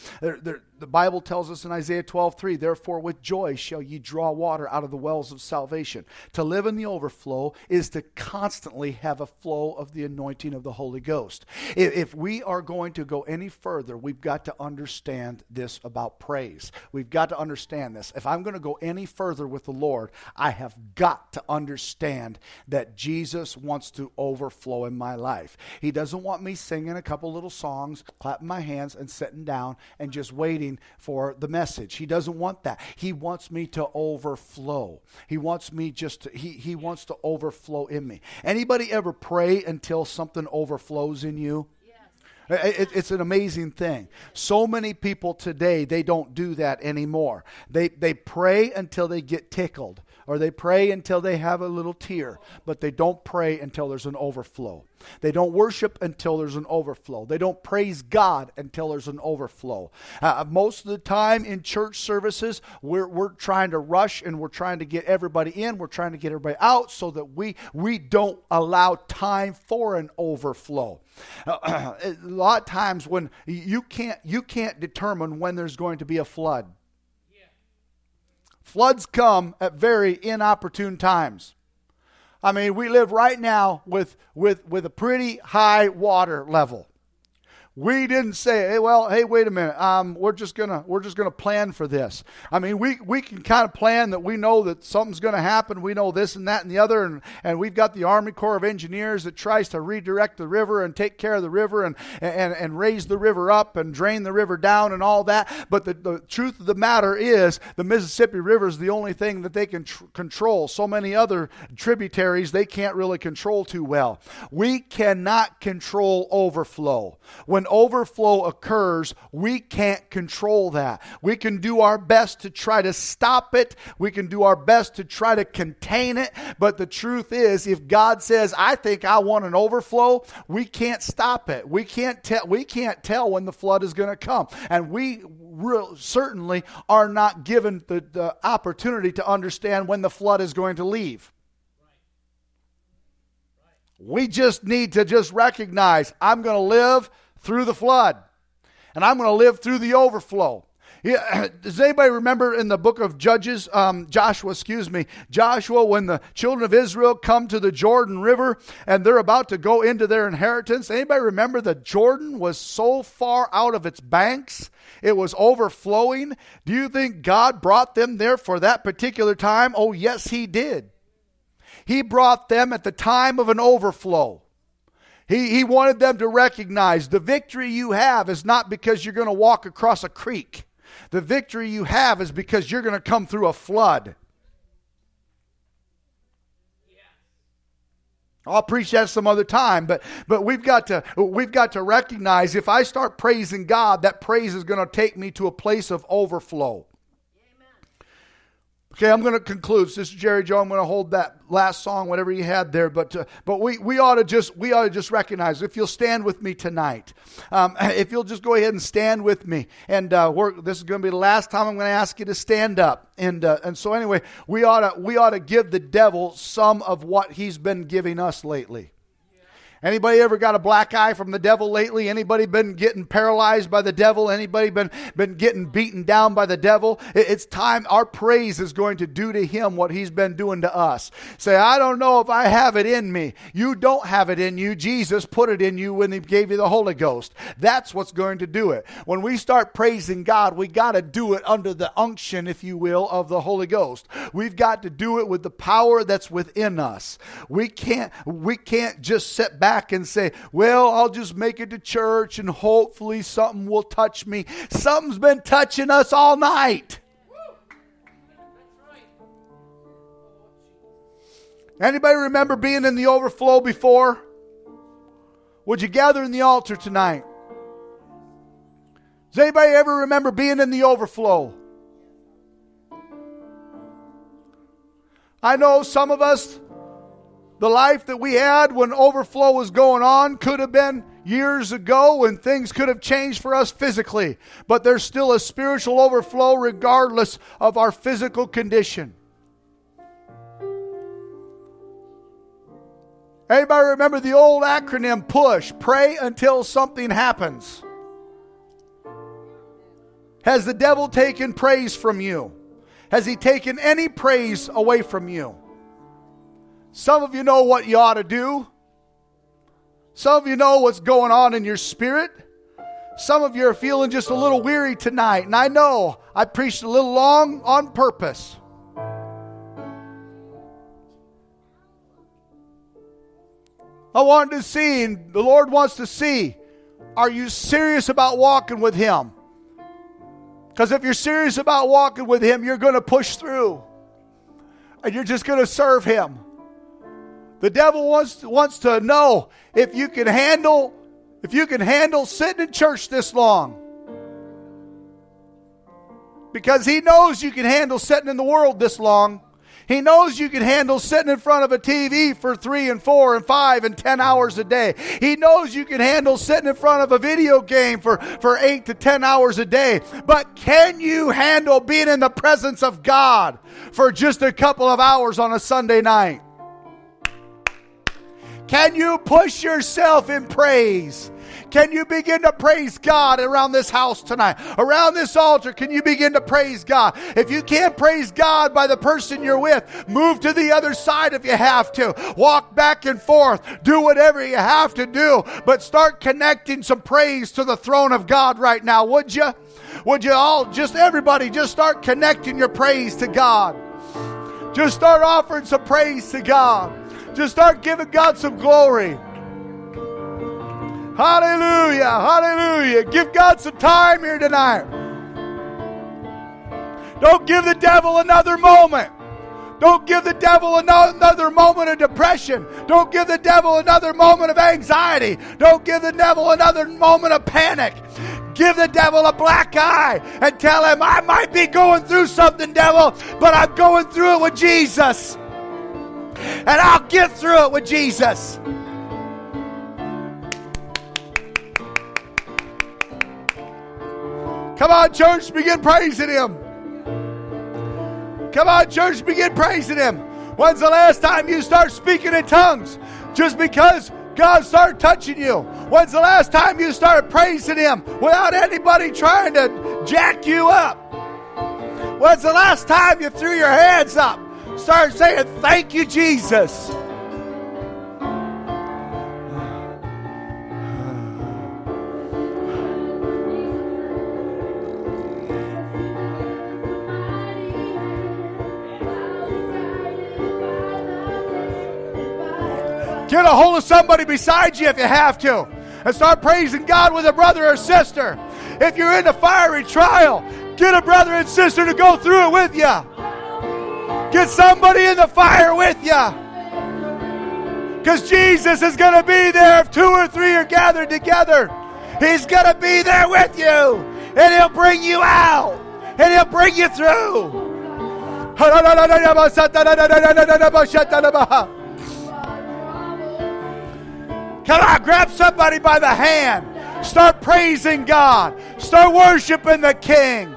The Bible tells us in Isaiah 12, 3, therefore with joy shall ye draw water out of the wells of salvation. To live in the overflow is to constantly have a flow of the anointing of the Holy Ghost. If we are going to go any further, we've got to understand this about praise. We've got to understand this. If I'm going to go any further with the Lord, I have got to understand that Jesus wants to overflow in my life. He doesn't want me singing a couple little songs, clapping my hands, and sitting down and just waiting waiting for the message. He doesn't want that. He wants me to overflow. He wants me just to, he, he wants to overflow in me. Anybody ever pray until something overflows in you? It's an amazing thing. So many people today, they don't do that anymore. They, they pray until they get tickled or they pray until they have a little tear, but they don't pray until there's an overflow. They don't worship until there's an overflow. They don't praise God until there's an overflow. Uh, most of the time in church services, we're, we're trying to rush and we're trying to get everybody in, we're trying to get everybody out so that we, we don't allow time for an overflow. Uh, a lot of times when you can't, you can't determine when there's going to be a flood. Floods come at very inopportune times. I mean, we live right now with, with, with a pretty high water level. We didn't say, hey, well, hey, wait a minute. Um, we're just gonna we're just gonna plan for this. I mean, we we can kind of plan that we know that something's gonna happen. We know this and that and the other, and, and we've got the Army Corps of Engineers that tries to redirect the river and take care of the river and and, and raise the river up and drain the river down and all that. But the, the truth of the matter is, the Mississippi River is the only thing that they can tr- control. So many other tributaries they can't really control too well. We cannot control overflow. When when overflow occurs, we can't control that. We can do our best to try to stop it, we can do our best to try to contain it. But the truth is, if God says, I think I want an overflow, we can't stop it. We can't tell, we can't tell when the flood is going to come. And we real, certainly are not given the, the opportunity to understand when the flood is going to leave. We just need to just recognize I'm going to live through the flood, and I'm going to live through the overflow. Yeah, does anybody remember in the book of Judges, um, Joshua, excuse me, Joshua, when the children of Israel come to the Jordan River and they're about to go into their inheritance? Anybody remember that Jordan was so far out of its banks, it was overflowing? Do you think God brought them there for that particular time? Oh, yes, He did. He brought them at the time of an overflow. He, he wanted them to recognize the victory you have is not because you're going to walk across a creek. The victory you have is because you're going to come through a flood. I'll preach that some other time, but but we've got to we've got to recognize if I start praising God, that praise is going to take me to a place of overflow. Okay, I'm going to conclude. Sister Jerry Joe, I'm going to hold that last song, whatever you had there. But uh, but we, we ought to just we ought to just recognize if you'll stand with me tonight. Um, if you'll just go ahead and stand with me, and uh, this is going to be the last time I'm going to ask you to stand up. And uh, and so anyway, we ought to we ought to give the devil some of what he's been giving us lately. Anybody ever got a black eye from the devil lately? Anybody been getting paralyzed by the devil? Anybody been, been getting beaten down by the devil? It's time our praise is going to do to him what he's been doing to us. Say, I don't know if I have it in me. You don't have it in you. Jesus put it in you when he gave you the Holy Ghost. That's what's going to do it. When we start praising God, we got to do it under the unction, if you will, of the Holy Ghost. We've got to do it with the power that's within us. We can't, we can't just sit back back and say, well, I'll just make it to church and hopefully something will touch me. Something's been touching us all night. Anybody remember being in the overflow before? Would you gather in the altar tonight? Does anybody ever remember being in the overflow? I know some of us the life that we had when overflow was going on could have been years ago when things could have changed for us physically, but there's still a spiritual overflow regardless of our physical condition. Anybody remember the old acronym PUSH? Pray until something happens. Has the devil taken praise from you? Has he taken any praise away from you? Some of you know what you ought to do. Some of you know what's going on in your spirit. Some of you are feeling just a little weary tonight, and I know I preached a little long on purpose. I wanted to see, and the Lord wants to see, are you serious about walking with Him? Because if you're serious about walking with Him, you're going to push through and you're just going to serve Him. The devil wants, wants to know if you can handle if you can handle sitting in church this long. Because he knows you can handle sitting in the world this long. He knows you can handle sitting in front of a TV for three and four and five and ten hours a day. He knows you can handle sitting in front of a video game for, for eight to ten hours a day. But can you handle being in the presence of God for just a couple of hours on a Sunday night? Can you push yourself in praise? Can you begin to praise God around this house tonight? Around this altar, can you begin to praise God? If you can't praise God by the person you're with, move to the other side if you have to. Walk back and forth. Do whatever you have to do, but start connecting some praise to the throne of God right now, would you? Would you all, just everybody, just start connecting your praise to God? Just start offering some praise to God. Just start giving God some glory. Hallelujah. Hallelujah. Give God some time here tonight. Don't give the devil another moment. Don't give the devil another moment of depression. Don't give the devil another moment of anxiety. Don't give the devil another moment of panic. Give the devil a black eye and tell him, I might be going through something, devil, but I'm going through it with Jesus. And I'll get through it with Jesus. Come on, church, begin praising Him. Come on, church, begin praising Him. When's the last time you start speaking in tongues? Just because God started touching you. When's the last time you started praising Him without anybody trying to jack you up? When's the last time you threw your hands up? Start saying, Thank you, Jesus. Get a hold of somebody beside you if you have to. And start praising God with a brother or sister. If you're in a fiery trial, get a brother and sister to go through it with you. Get somebody in the fire with you. Because Jesus is going to be there if two or three are gathered together. He's going to be there with you. And He'll bring you out. And He'll bring you through. Come on, grab somebody by the hand. Start praising God. Start worshiping the King.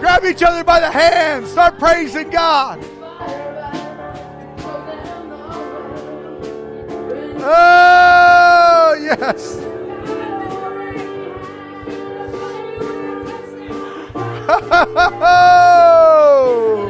Grab each other by the hand. Start praising God. Oh, yes. Oh.